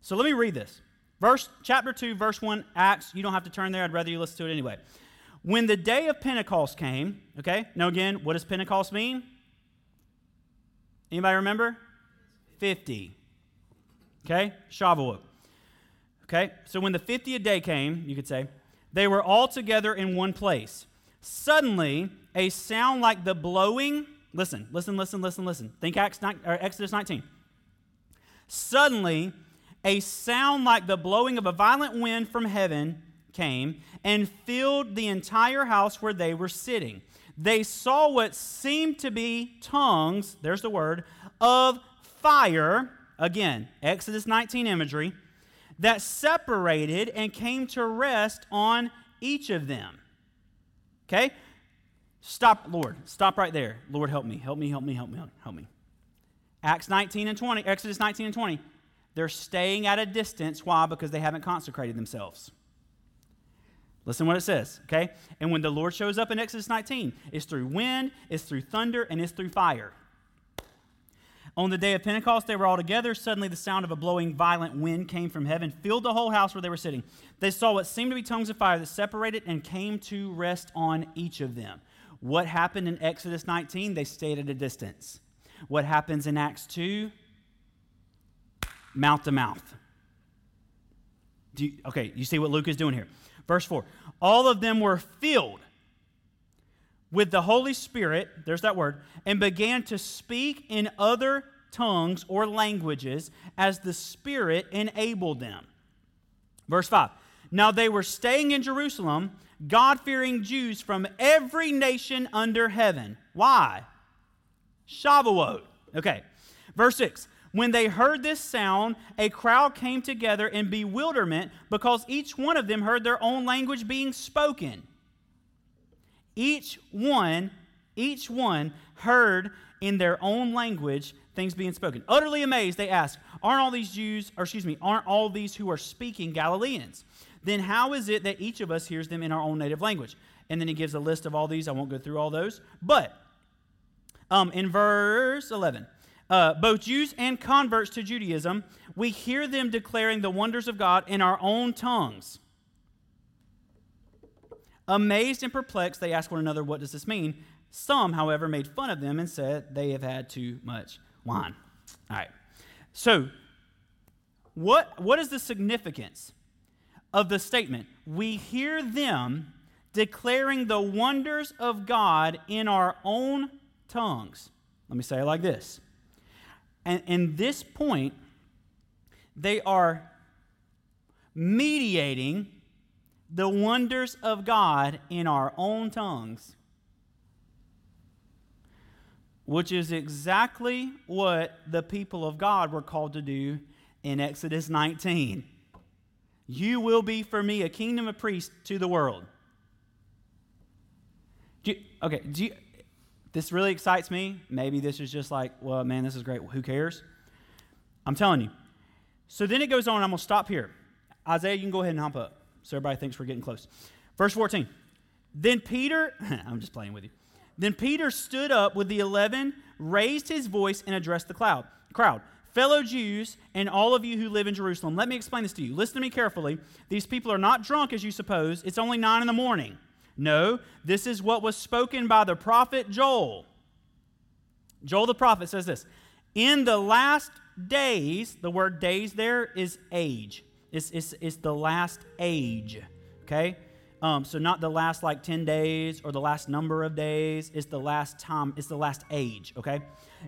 So let me read this. Verse chapter 2, verse 1, Acts. You don't have to turn there, I'd rather you listen to it anyway. When the day of Pentecost came, okay, now again, what does Pentecost mean? Anybody remember? 50. Okay, Shavuot. Okay, so when the 50th day came, you could say, they were all together in one place. Suddenly, a sound like the blowing, listen, listen, listen, listen, listen. Think Acts, Exodus 19. Suddenly, a sound like the blowing of a violent wind from heaven came and filled the entire house where they were sitting. They saw what seemed to be tongues, there's the word, of fire, again, Exodus 19 imagery, that separated and came to rest on each of them. Okay? Stop, Lord. Stop right there. Lord, help me. Help me, help me, help me, help me. Acts 19 and 20, Exodus 19 and 20. They're staying at a distance. Why? Because they haven't consecrated themselves. Listen what it says, okay? And when the Lord shows up in Exodus 19, it's through wind, it's through thunder, and it's through fire. On the day of Pentecost, they were all together. Suddenly, the sound of a blowing violent wind came from heaven, filled the whole house where they were sitting. They saw what seemed to be tongues of fire that separated and came to rest on each of them. What happened in Exodus 19? They stayed at a distance. What happens in Acts 2? Mouth to mouth. You, okay, you see what Luke is doing here. Verse 4 All of them were filled with the Holy Spirit, there's that word, and began to speak in other tongues or languages as the Spirit enabled them. Verse 5 Now they were staying in Jerusalem, God fearing Jews from every nation under heaven. Why? Shavuot. Okay. Verse 6 When they heard this sound, a crowd came together in bewilderment because each one of them heard their own language being spoken. Each one, each one heard in their own language things being spoken. Utterly amazed, they asked, Aren't all these Jews, or excuse me, aren't all these who are speaking Galileans? Then how is it that each of us hears them in our own native language? And then he gives a list of all these. I won't go through all those. But um, in verse 11, uh, both Jews and converts to Judaism, we hear them declaring the wonders of God in our own tongues. Amazed and perplexed, they ask one another, What does this mean? Some, however, made fun of them and said they have had too much wine. All right. So, what, what is the significance of the statement? We hear them declaring the wonders of God in our own tongues. Let me say it like this. And in this point, they are mediating the wonders of God in our own tongues, which is exactly what the people of God were called to do in Exodus 19. You will be for me a kingdom of priests to the world. Do you, okay, do you, this really excites me. Maybe this is just like, well, man, this is great. Who cares? I'm telling you. So then it goes on. I'm going to stop here. Isaiah, you can go ahead and hop up. So everybody thinks we're getting close. Verse 14. Then Peter, I'm just playing with you. Then Peter stood up with the eleven, raised his voice, and addressed the cloud, crowd. Fellow Jews and all of you who live in Jerusalem, let me explain this to you. Listen to me carefully. These people are not drunk as you suppose. It's only nine in the morning. No, this is what was spoken by the prophet Joel. Joel the prophet says this In the last days, the word days there is age. It's, it's, it's the last age, okay? Um, so not the last like 10 days or the last number of days. It's the last time, it's the last age, okay?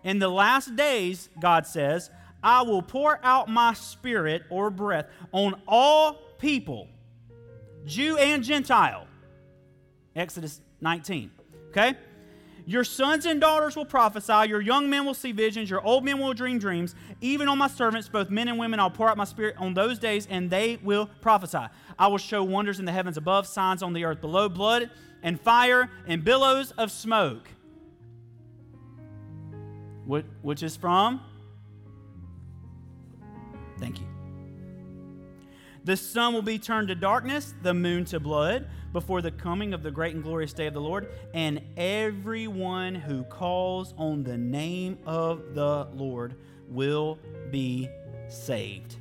In the last days, God says, I will pour out my spirit or breath on all people, Jew and Gentile. Exodus 19, okay? Your sons and daughters will prophesy, your young men will see visions, your old men will dream dreams. Even on my servants, both men and women, I'll pour out my spirit on those days, and they will prophesy. I will show wonders in the heavens above, signs on the earth below, blood and fire and billows of smoke. Which is from? The sun will be turned to darkness, the moon to blood before the coming of the great and glorious day of the Lord, and everyone who calls on the name of the Lord will be saved.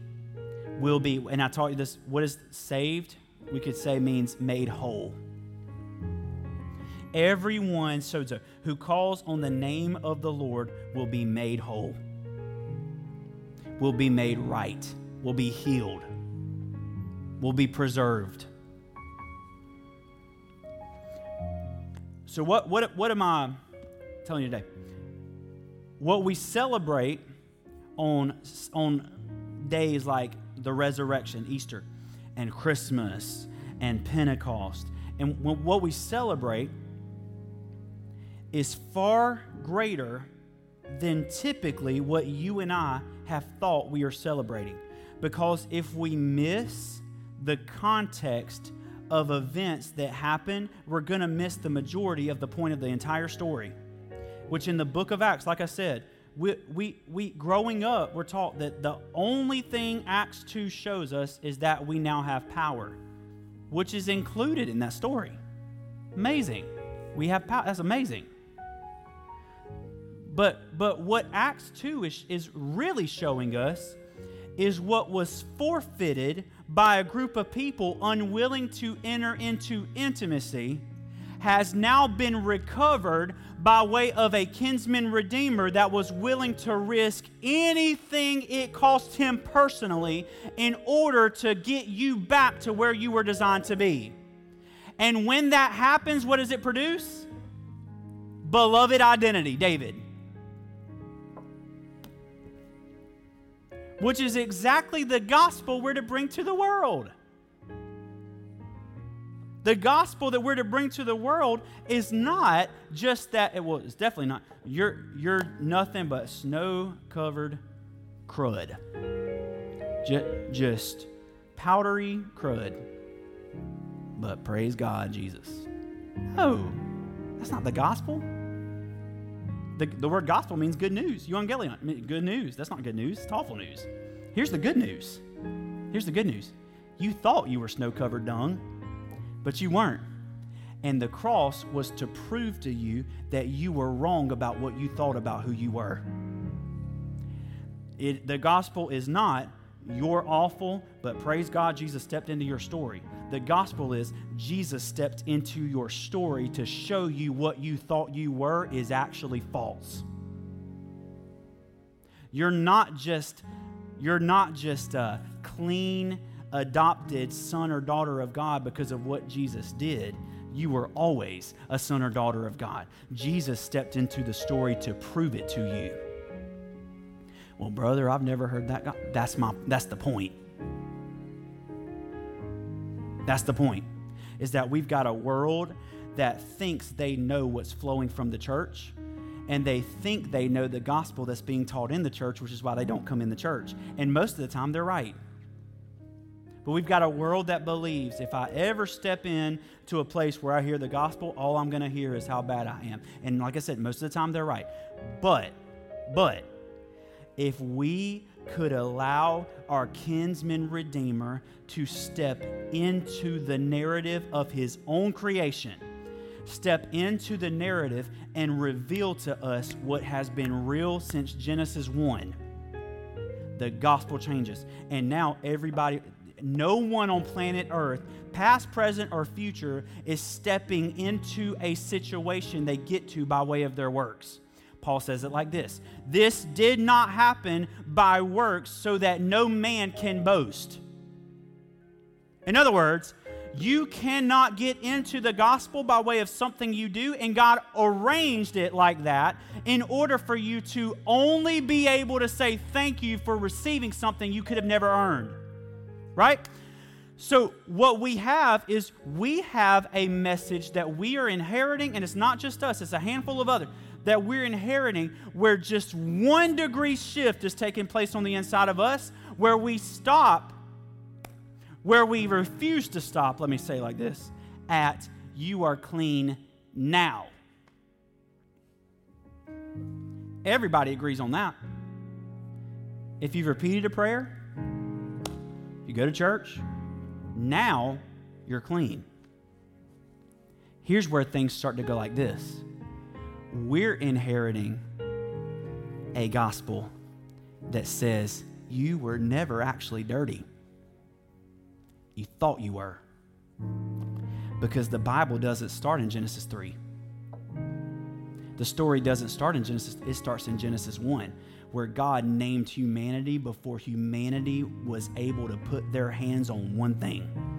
Will be, and I taught you this what is saved? We could say means made whole. Everyone sozo, who calls on the name of the Lord will be made whole, will be made right, will be healed, will be preserved. So, what, what, what am I telling you today? What we celebrate on, on days like the resurrection, Easter, and Christmas, and Pentecost, and what we celebrate is far greater than typically what you and I have thought we are celebrating. Because if we miss the context of events that happen, we're going to miss the majority of the point of the entire story. Which in the book of Acts, like I said, we, we, we growing up, we're taught that the only thing Acts 2 shows us is that we now have power, which is included in that story. Amazing. We have power. That's amazing. But, but what Acts 2 is, is really showing us is what was forfeited by a group of people unwilling to enter into intimacy has now been recovered by way of a kinsman redeemer that was willing to risk anything it cost him personally in order to get you back to where you were designed to be. And when that happens, what does it produce? Beloved identity, David. Which is exactly the gospel we're to bring to the world. The gospel that we're to bring to the world is not just that, well, it's definitely not. You're, you're nothing but snow covered crud. Just, just powdery crud. But praise God, Jesus. No, that's not the gospel. The, the word gospel means good news. Evangelion, good news. That's not good news. It's awful news. Here's the good news. Here's the good news. You thought you were snow covered dung, but you weren't. And the cross was to prove to you that you were wrong about what you thought about who you were. It, the gospel is not you're awful, but praise God, Jesus stepped into your story. The gospel is Jesus stepped into your story to show you what you thought you were is actually false. You're not just you're not just a clean adopted son or daughter of God because of what Jesus did. You were always a son or daughter of God. Jesus stepped into the story to prove it to you. Well, brother, I've never heard that. That's my that's the point. That's the point. Is that we've got a world that thinks they know what's flowing from the church and they think they know the gospel that's being taught in the church, which is why they don't come in the church. And most of the time they're right. But we've got a world that believes if I ever step in to a place where I hear the gospel, all I'm going to hear is how bad I am. And like I said, most of the time they're right. But, but, if we could allow our kinsman redeemer to step into the narrative of his own creation, step into the narrative and reveal to us what has been real since Genesis 1. The gospel changes. And now everybody, no one on planet Earth, past, present, or future, is stepping into a situation they get to by way of their works. Paul says it like this This did not happen by works so that no man can boast. In other words, you cannot get into the gospel by way of something you do, and God arranged it like that in order for you to only be able to say thank you for receiving something you could have never earned. Right? So, what we have is we have a message that we are inheriting, and it's not just us, it's a handful of others that we're inheriting where just one degree shift is taking place on the inside of us, where we stop, where we refuse to stop, let me say like this, at you are clean now. Everybody agrees on that. If you've repeated a prayer, you go to church, now you're clean. Here's where things start to go like this we're inheriting a gospel that says you were never actually dirty. You thought you were. Because the Bible doesn't start in Genesis 3. The story doesn't start in Genesis, it starts in Genesis 1, where God named humanity before humanity was able to put their hands on one thing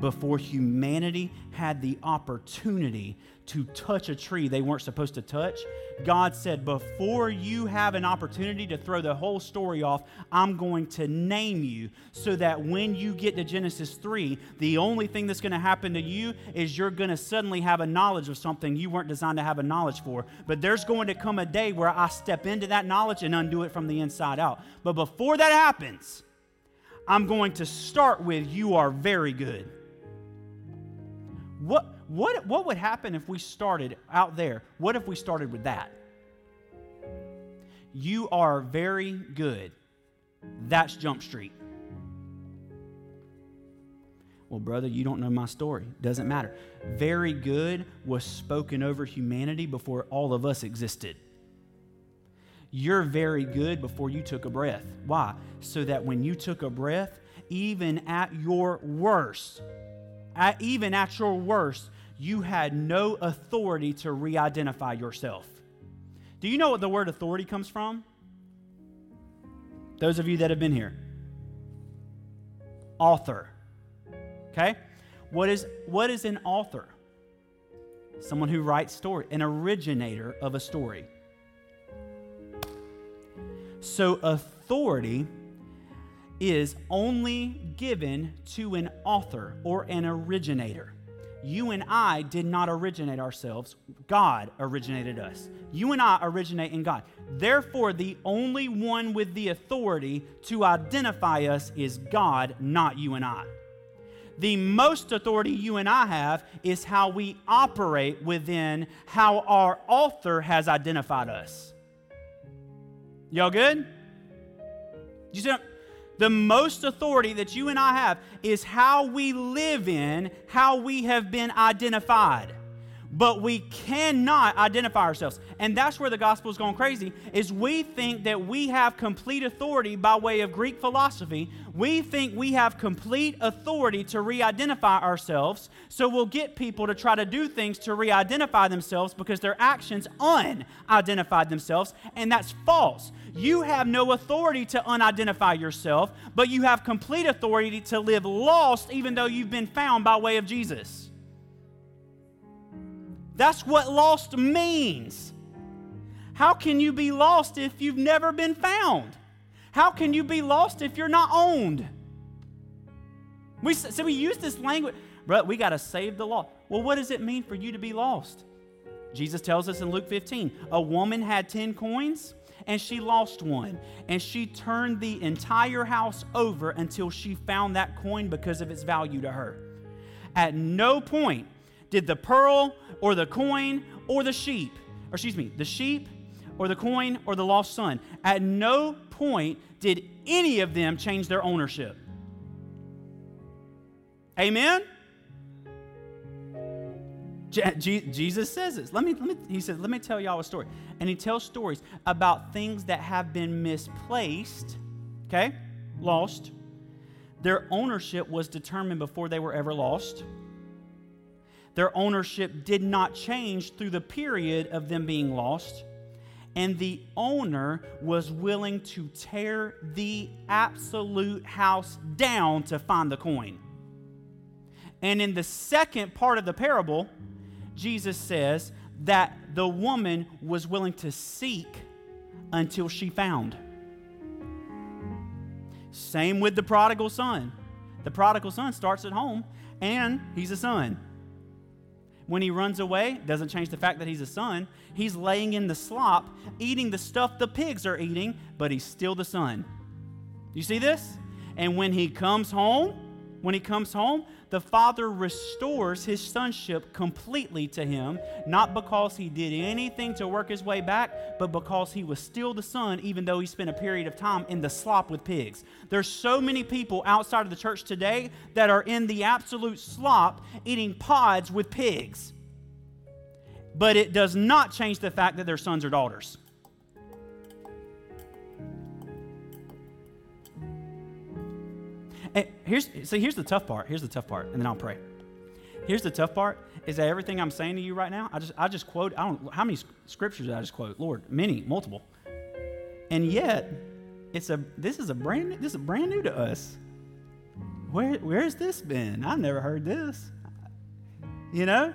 before humanity had the opportunity to touch a tree they weren't supposed to touch, God said, Before you have an opportunity to throw the whole story off, I'm going to name you so that when you get to Genesis 3, the only thing that's going to happen to you is you're going to suddenly have a knowledge of something you weren't designed to have a knowledge for. But there's going to come a day where I step into that knowledge and undo it from the inside out. But before that happens, I'm going to start with, You are very good. What, what, what would happen if we started out there? What if we started with that? You are very good. That's Jump Street. Well, brother, you don't know my story. Doesn't matter. Very good was spoken over humanity before all of us existed. You're very good before you took a breath. Why? So that when you took a breath, even at your worst, at, even at your worst, you had no authority to re identify yourself. Do you know what the word authority comes from? Those of you that have been here. Author. Okay? What is, what is an author? Someone who writes story, an originator of a story. So, authority is only given to an author or an originator. You and I did not originate ourselves. God originated us. You and I originate in God. Therefore, the only one with the authority to identify us is God, not you and I. The most authority you and I have is how we operate within how our author has identified us. Y'all good? You see, the most authority that you and I have is how we live in, how we have been identified. But we cannot identify ourselves. And that's where the gospel is going crazy is we think that we have complete authority by way of Greek philosophy. We think we have complete authority to re-identify ourselves. So we'll get people to try to do things to re-identify themselves because their actions unidentified themselves, and that's false. You have no authority to unidentify yourself, but you have complete authority to live lost even though you've been found by way of Jesus. That's what lost means. How can you be lost if you've never been found? How can you be lost if you're not owned? We, so we use this language, but we got to save the law. Well, what does it mean for you to be lost? Jesus tells us in Luke 15 a woman had 10 coins and she lost one. And she turned the entire house over until she found that coin because of its value to her. At no point did the pearl or the coin or the sheep, or excuse me, the sheep or the coin or the lost son, at no point did any of them change their ownership. Amen? Jesus says this. Let me, let me, he says, let me tell y'all a story. And he tells stories about things that have been misplaced, okay, lost. Their ownership was determined before they were ever lost. Their ownership did not change through the period of them being lost. And the owner was willing to tear the absolute house down to find the coin. And in the second part of the parable, Jesus says that the woman was willing to seek until she found. Same with the prodigal son. The prodigal son starts at home and he's a son. When he runs away, doesn't change the fact that he's a son. He's laying in the slop, eating the stuff the pigs are eating, but he's still the son. You see this? And when he comes home, when he comes home, the Father restores his sonship completely to him, not because he did anything to work his way back, but because he was still the Son, even though he spent a period of time in the slop with pigs. There's so many people outside of the church today that are in the absolute slop eating pods with pigs. But it does not change the fact that they're sons or daughters. And here's see, here's the tough part. Here's the tough part, and then I'll pray. Here's the tough part: is that everything I'm saying to you right now, I just I just quote. I don't how many scriptures I just quote? Lord, many, multiple. And yet, it's a this is a brand this is brand new to us. Where where's this been? I've never heard this. You know,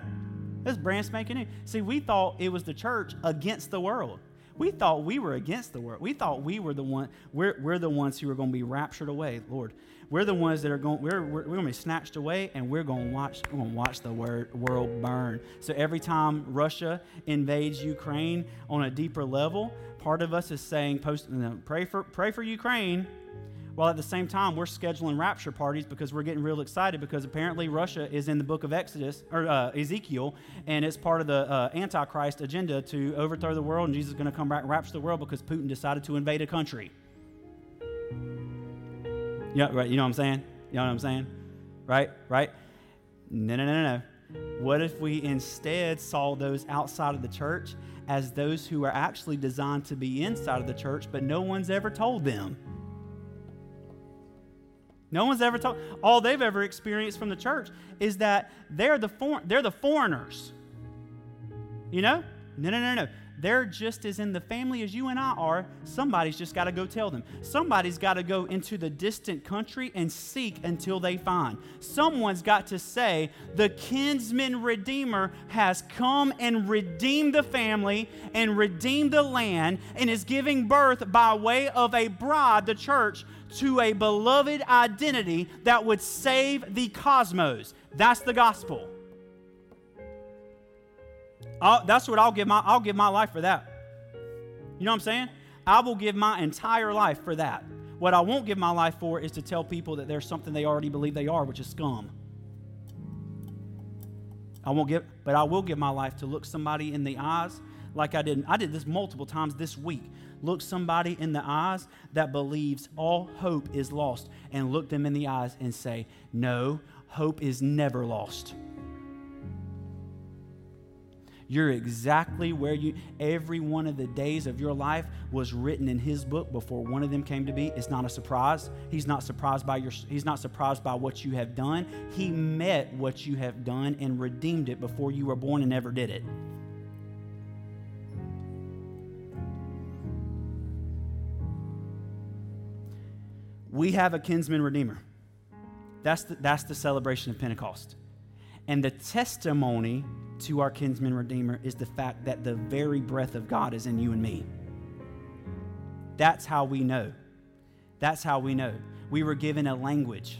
it's brand spanking new. See, we thought it was the church against the world. We thought we were against the world. We thought we were the one. We're, we're the ones who are going to be raptured away, Lord. We're the ones that are going. We're, we're, we're going to be snatched away, and we're going to watch. We're going to watch the word, world burn. So every time Russia invades Ukraine on a deeper level, part of us is saying, "Post, you know, pray for pray for Ukraine." While at the same time, we're scheduling rapture parties because we're getting real excited because apparently Russia is in the book of Exodus or uh, Ezekiel, and it's part of the uh, Antichrist agenda to overthrow the world, and Jesus is going to come back and rapture the world because Putin decided to invade a country. Yeah, right. You know what I'm saying? You know what I'm saying? Right? Right? No, no, no, no, no. What if we instead saw those outside of the church as those who are actually designed to be inside of the church, but no one's ever told them? No one's ever told. All they've ever experienced from the church is that they're the for, they're the foreigners. You know? No, no, no, no. They're just as in the family as you and I are. Somebody's just got to go tell them. Somebody's got to go into the distant country and seek until they find. Someone's got to say, The kinsman redeemer has come and redeemed the family and redeemed the land and is giving birth by way of a bride, the church, to a beloved identity that would save the cosmos. That's the gospel. I'll, that's what I'll give my I'll give my life for that. You know what I'm saying? I will give my entire life for that. What I won't give my life for is to tell people that there's something they already believe they are, which is scum. I won't give, but I will give my life to look somebody in the eyes like I did. I did this multiple times this week. Look somebody in the eyes that believes all hope is lost and look them in the eyes and say, No, hope is never lost. You're exactly where you, every one of the days of your life was written in his book before one of them came to be. It's not a surprise. He's not surprised by your, he's not surprised by what you have done. He met what you have done and redeemed it before you were born and never did it. We have a kinsman redeemer. That's the, that's the celebration of Pentecost. And the testimony to our kinsman redeemer is the fact that the very breath of God is in you and me. That's how we know. That's how we know. We were given a language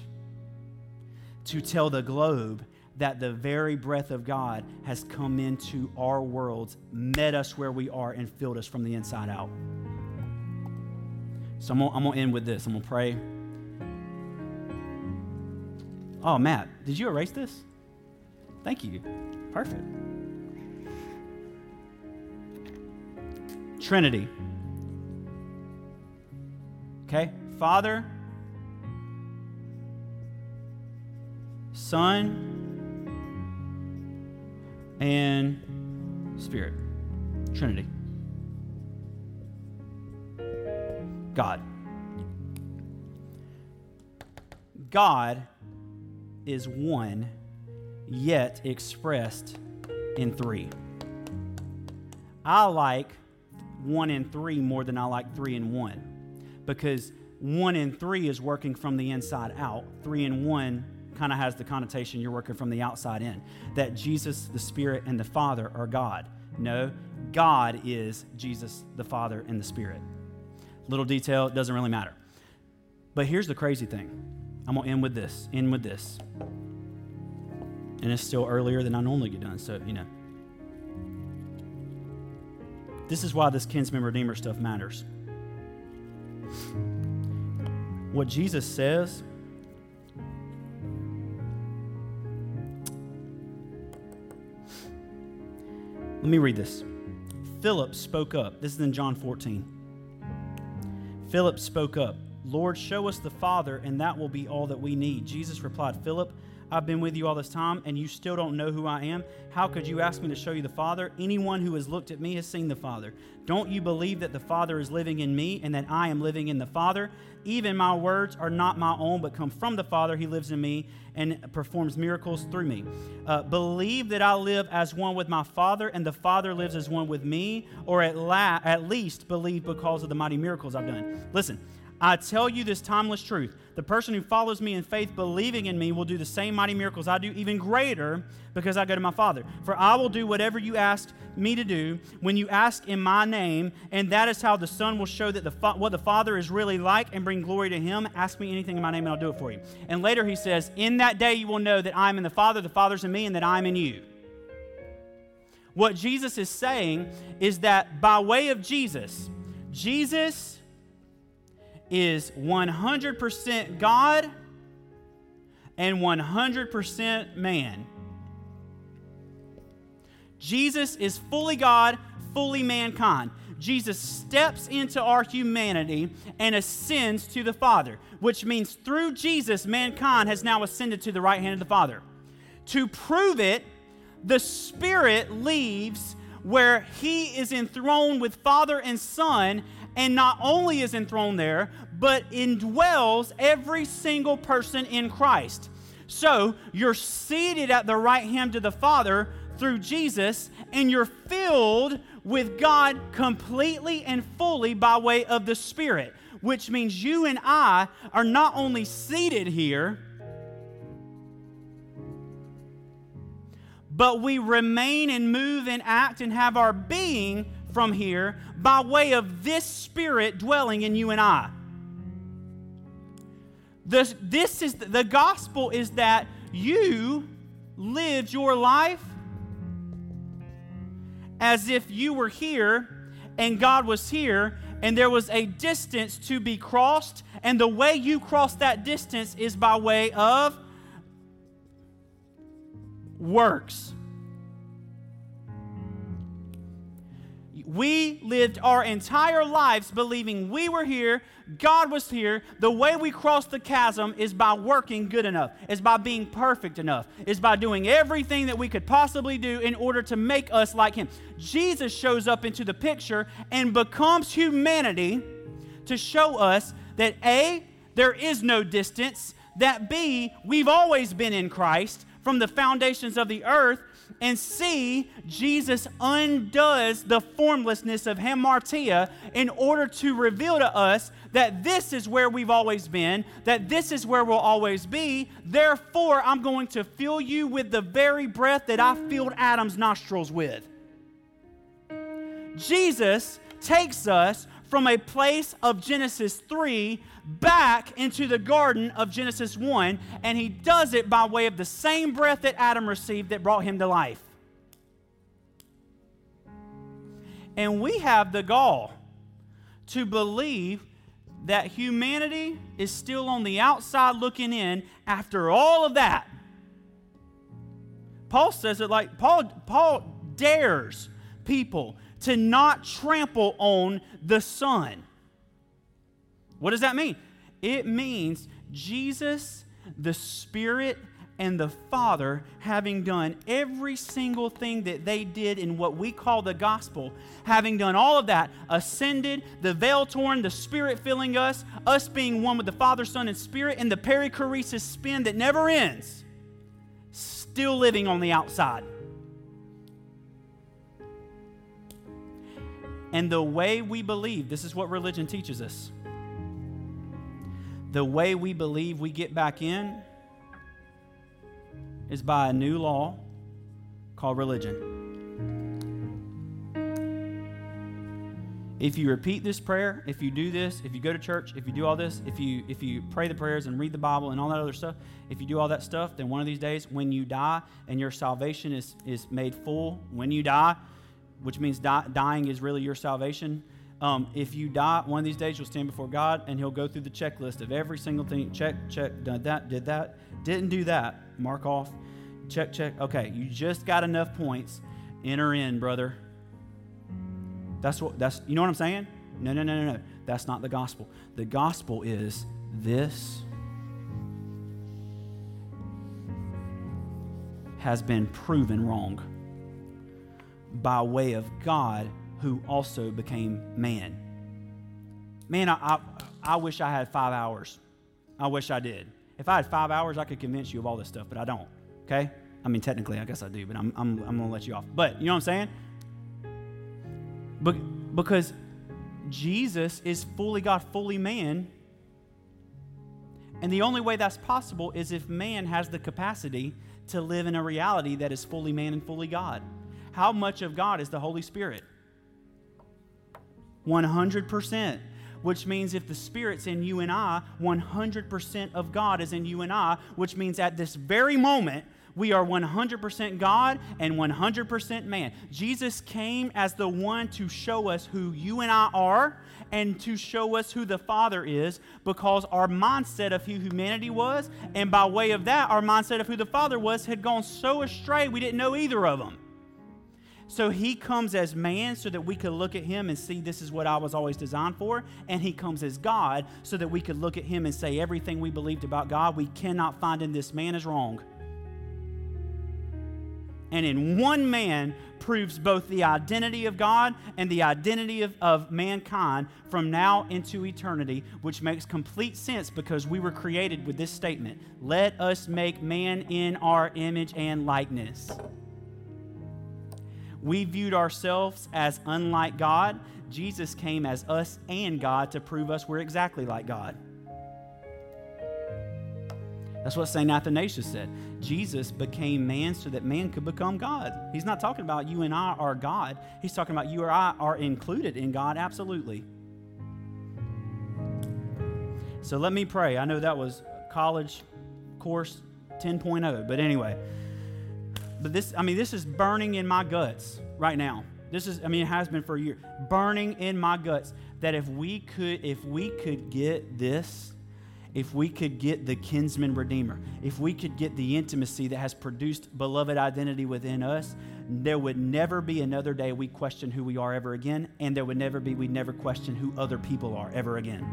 to tell the globe that the very breath of God has come into our worlds, met us where we are, and filled us from the inside out. So I'm gonna, I'm gonna end with this. I'm gonna pray. Oh, Matt, did you erase this? Thank you. Perfect. Trinity. Okay? Father, Son, and Spirit. Trinity. God. God is one yet expressed in three. I like one and three more than I like three and one because one and three is working from the inside out, three and one kind of has the connotation you're working from the outside in. That Jesus, the Spirit, and the Father are God. No, God is Jesus, the Father, and the Spirit. Little detail, it doesn't really matter. But here's the crazy thing. I'm going to end with this. End with this and it's still earlier than I normally get done. So, you know. This is why this kinsman redeemer stuff matters. What Jesus says Let me read this. Philip spoke up. This is in John 14. Philip spoke up, Lord, show us the Father, and that will be all that we need. Jesus replied, Philip, I've been with you all this time, and you still don't know who I am? How could you ask me to show you the Father? Anyone who has looked at me has seen the Father. Don't you believe that the Father is living in me and that I am living in the Father? Even my words are not my own, but come from the Father. He lives in me and performs miracles through me. Uh, believe that I live as one with my Father, and the Father lives as one with me, or at, la- at least believe because of the mighty miracles I've done. Listen, I tell you this timeless truth. The person who follows me in faith, believing in me, will do the same mighty miracles I do, even greater, because I go to my Father. For I will do whatever you ask me to do when you ask in my name, and that is how the Son will show that the what the Father is really like and bring glory to Him. Ask me anything in my name, and I'll do it for you. And later he says, In that day you will know that I am in the Father, the Father's in me, and that I am in you. What Jesus is saying is that by way of Jesus, Jesus is 100% God and 100% man. Jesus is fully God, fully mankind. Jesus steps into our humanity and ascends to the Father, which means through Jesus, mankind has now ascended to the right hand of the Father. To prove it, the Spirit leaves where he is enthroned with Father and Son and not only is enthroned there, but indwells every single person in Christ. So you're seated at the right hand of the Father through Jesus, and you're filled with God completely and fully by way of the Spirit, which means you and I are not only seated here, but we remain and move and act and have our being from here by way of this Spirit dwelling in you and I. This, this is the gospel is that you lived your life as if you were here and God was here and there was a distance to be crossed and the way you cross that distance is by way of works We lived our entire lives believing we were here, God was here. The way we cross the chasm is by working good enough, is by being perfect enough, is by doing everything that we could possibly do in order to make us like Him. Jesus shows up into the picture and becomes humanity to show us that A, there is no distance, that B, we've always been in Christ from the foundations of the earth, and see Jesus undoes the formlessness of hamartia in order to reveal to us that this is where we've always been, that this is where we'll always be. Therefore, I'm going to fill you with the very breath that I filled Adam's nostrils with. Jesus takes us from a place of Genesis 3 back into the garden of Genesis 1, and he does it by way of the same breath that Adam received that brought him to life. And we have the gall to believe that humanity is still on the outside looking in after all of that. Paul says it like Paul, Paul dares people to not trample on the Son. What does that mean? It means Jesus, the Spirit, and the Father, having done every single thing that they did in what we call the gospel, having done all of that, ascended, the veil torn, the Spirit filling us, us being one with the Father, Son, and Spirit, and the perichoresis spin that never ends, still living on the outside. And the way we believe, this is what religion teaches us. The way we believe we get back in is by a new law called religion. If you repeat this prayer, if you do this, if you go to church, if you do all this, if you if you pray the prayers and read the Bible and all that other stuff, if you do all that stuff, then one of these days when you die and your salvation is is made full, when you die, which means dying is really your salvation. Um, if you die, one of these days you'll stand before God and He'll go through the checklist of every single thing. Check, check, done that, did that, didn't do that. Mark off. Check, check. Okay, you just got enough points. Enter in, brother. That's what. That's you know what I'm saying? No, no, no, no, no. That's not the gospel. The gospel is this has been proven wrong by way of God who also became man. Man, I, I, I wish I had five hours. I wish I did. If I had five hours, I could convince you of all this stuff, but I don't. Okay? I mean, technically, I guess I do, but I'm, I'm, I'm to let you off. But you know what I'm saying? But, because Jesus is fully God, fully man. And the only way that's possible is if man has the capacity to live in a reality that is fully man and fully God. How much of God is the Holy Spirit? 100%. Which means if the Spirit's in you and I, 100% of God is in you and I, which means at this very moment, we are 100% God and 100% man. Jesus came as the one to show us who you and I are and to show us who the Father is because our mindset of who humanity was, and by way of that, our mindset of who the Father was, had gone so astray we didn't know either of them. So he comes as man so that we could look at him and see this is what I was always designed for. And he comes as God so that we could look at him and say everything we believed about God we cannot find in this man is wrong. And in one man proves both the identity of God and the identity of, of mankind from now into eternity, which makes complete sense because we were created with this statement Let us make man in our image and likeness we viewed ourselves as unlike God. Jesus came as us and God to prove us we're exactly like God. That's what St. Athanasius said. Jesus became man so that man could become God. He's not talking about you and I are God. He's talking about you or I are included in God, absolutely. So let me pray. I know that was college course 10.0, but anyway but this, I mean, this is burning in my guts right now. This is, I mean, it has been for a year, burning in my guts that if we could, if we could get this, if we could get the kinsman redeemer, if we could get the intimacy that has produced beloved identity within us, there would never be another day we question who we are ever again, and there would never be—we'd never question who other people are ever again.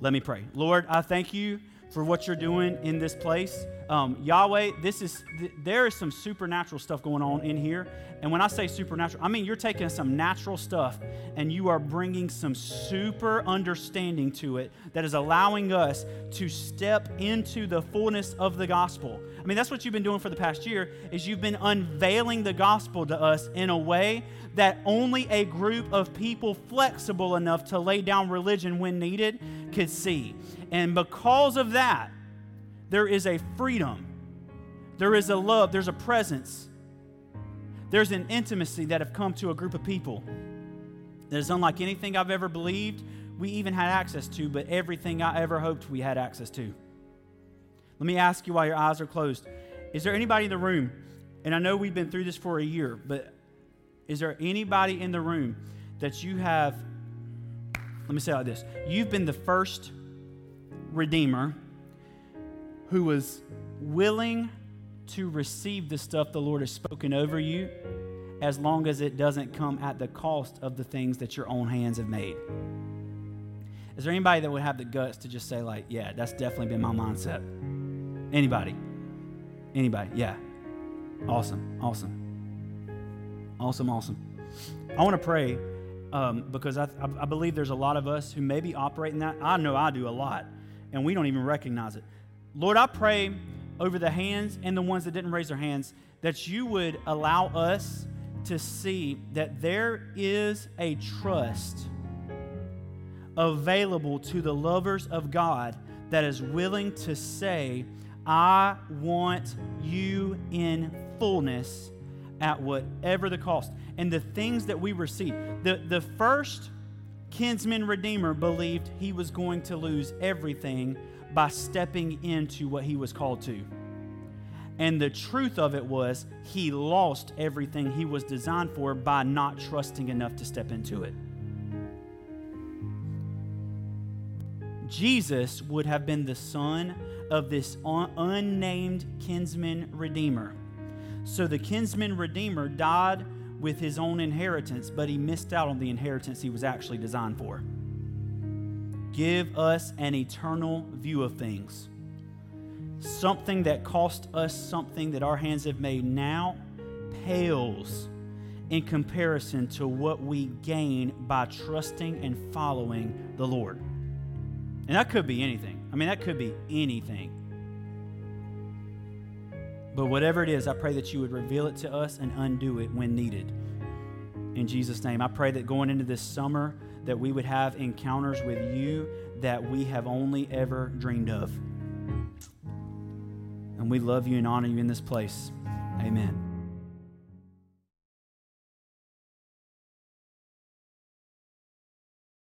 Let me pray. Lord, I thank you for what you're doing in this place. Um, Yahweh, this is th- there is some supernatural stuff going on in here. And when I say supernatural, I mean you're taking some natural stuff and you are bringing some super understanding to it that is allowing us to step into the fullness of the gospel. I mean that's what you've been doing for the past year is you've been unveiling the gospel to us in a way that only a group of people flexible enough to lay down religion when needed could see. And because of that, there is a freedom, there is a love, there's a presence, there's an intimacy that have come to a group of people that is unlike anything I've ever believed we even had access to, but everything I ever hoped we had access to. Let me ask you while your eyes are closed is there anybody in the room, and I know we've been through this for a year, but is there anybody in the room that you have, let me say like this, you've been the first Redeemer who was willing to receive the stuff the Lord has spoken over you as long as it doesn't come at the cost of the things that your own hands have made. Is there anybody that would have the guts to just say, like, yeah, that's definitely been my mindset? Anybody? Anybody? Yeah. Awesome. Awesome. Awesome. Awesome. I want to pray um, because I, I believe there's a lot of us who maybe operate in that. I know I do a lot and we don't even recognize it. Lord, I pray over the hands and the ones that didn't raise their hands that you would allow us to see that there is a trust available to the lovers of God that is willing to say, I want you in fullness at whatever the cost. And the things that we receive, the, the first kinsman redeemer believed he was going to lose everything by stepping into what he was called to. And the truth of it was, he lost everything he was designed for by not trusting enough to step into it. Jesus would have been the son of this un- unnamed kinsman redeemer. So the kinsman redeemer died with his own inheritance, but he missed out on the inheritance he was actually designed for. Give us an eternal view of things. something that cost us something that our hands have made now pales in comparison to what we gain by trusting and following the Lord. And that could be anything. I mean, that could be anything. But whatever it is, I pray that you would reveal it to us and undo it when needed. In Jesus' name, I pray that going into this summer, that we would have encounters with you that we have only ever dreamed of. And we love you and honor you in this place. Amen.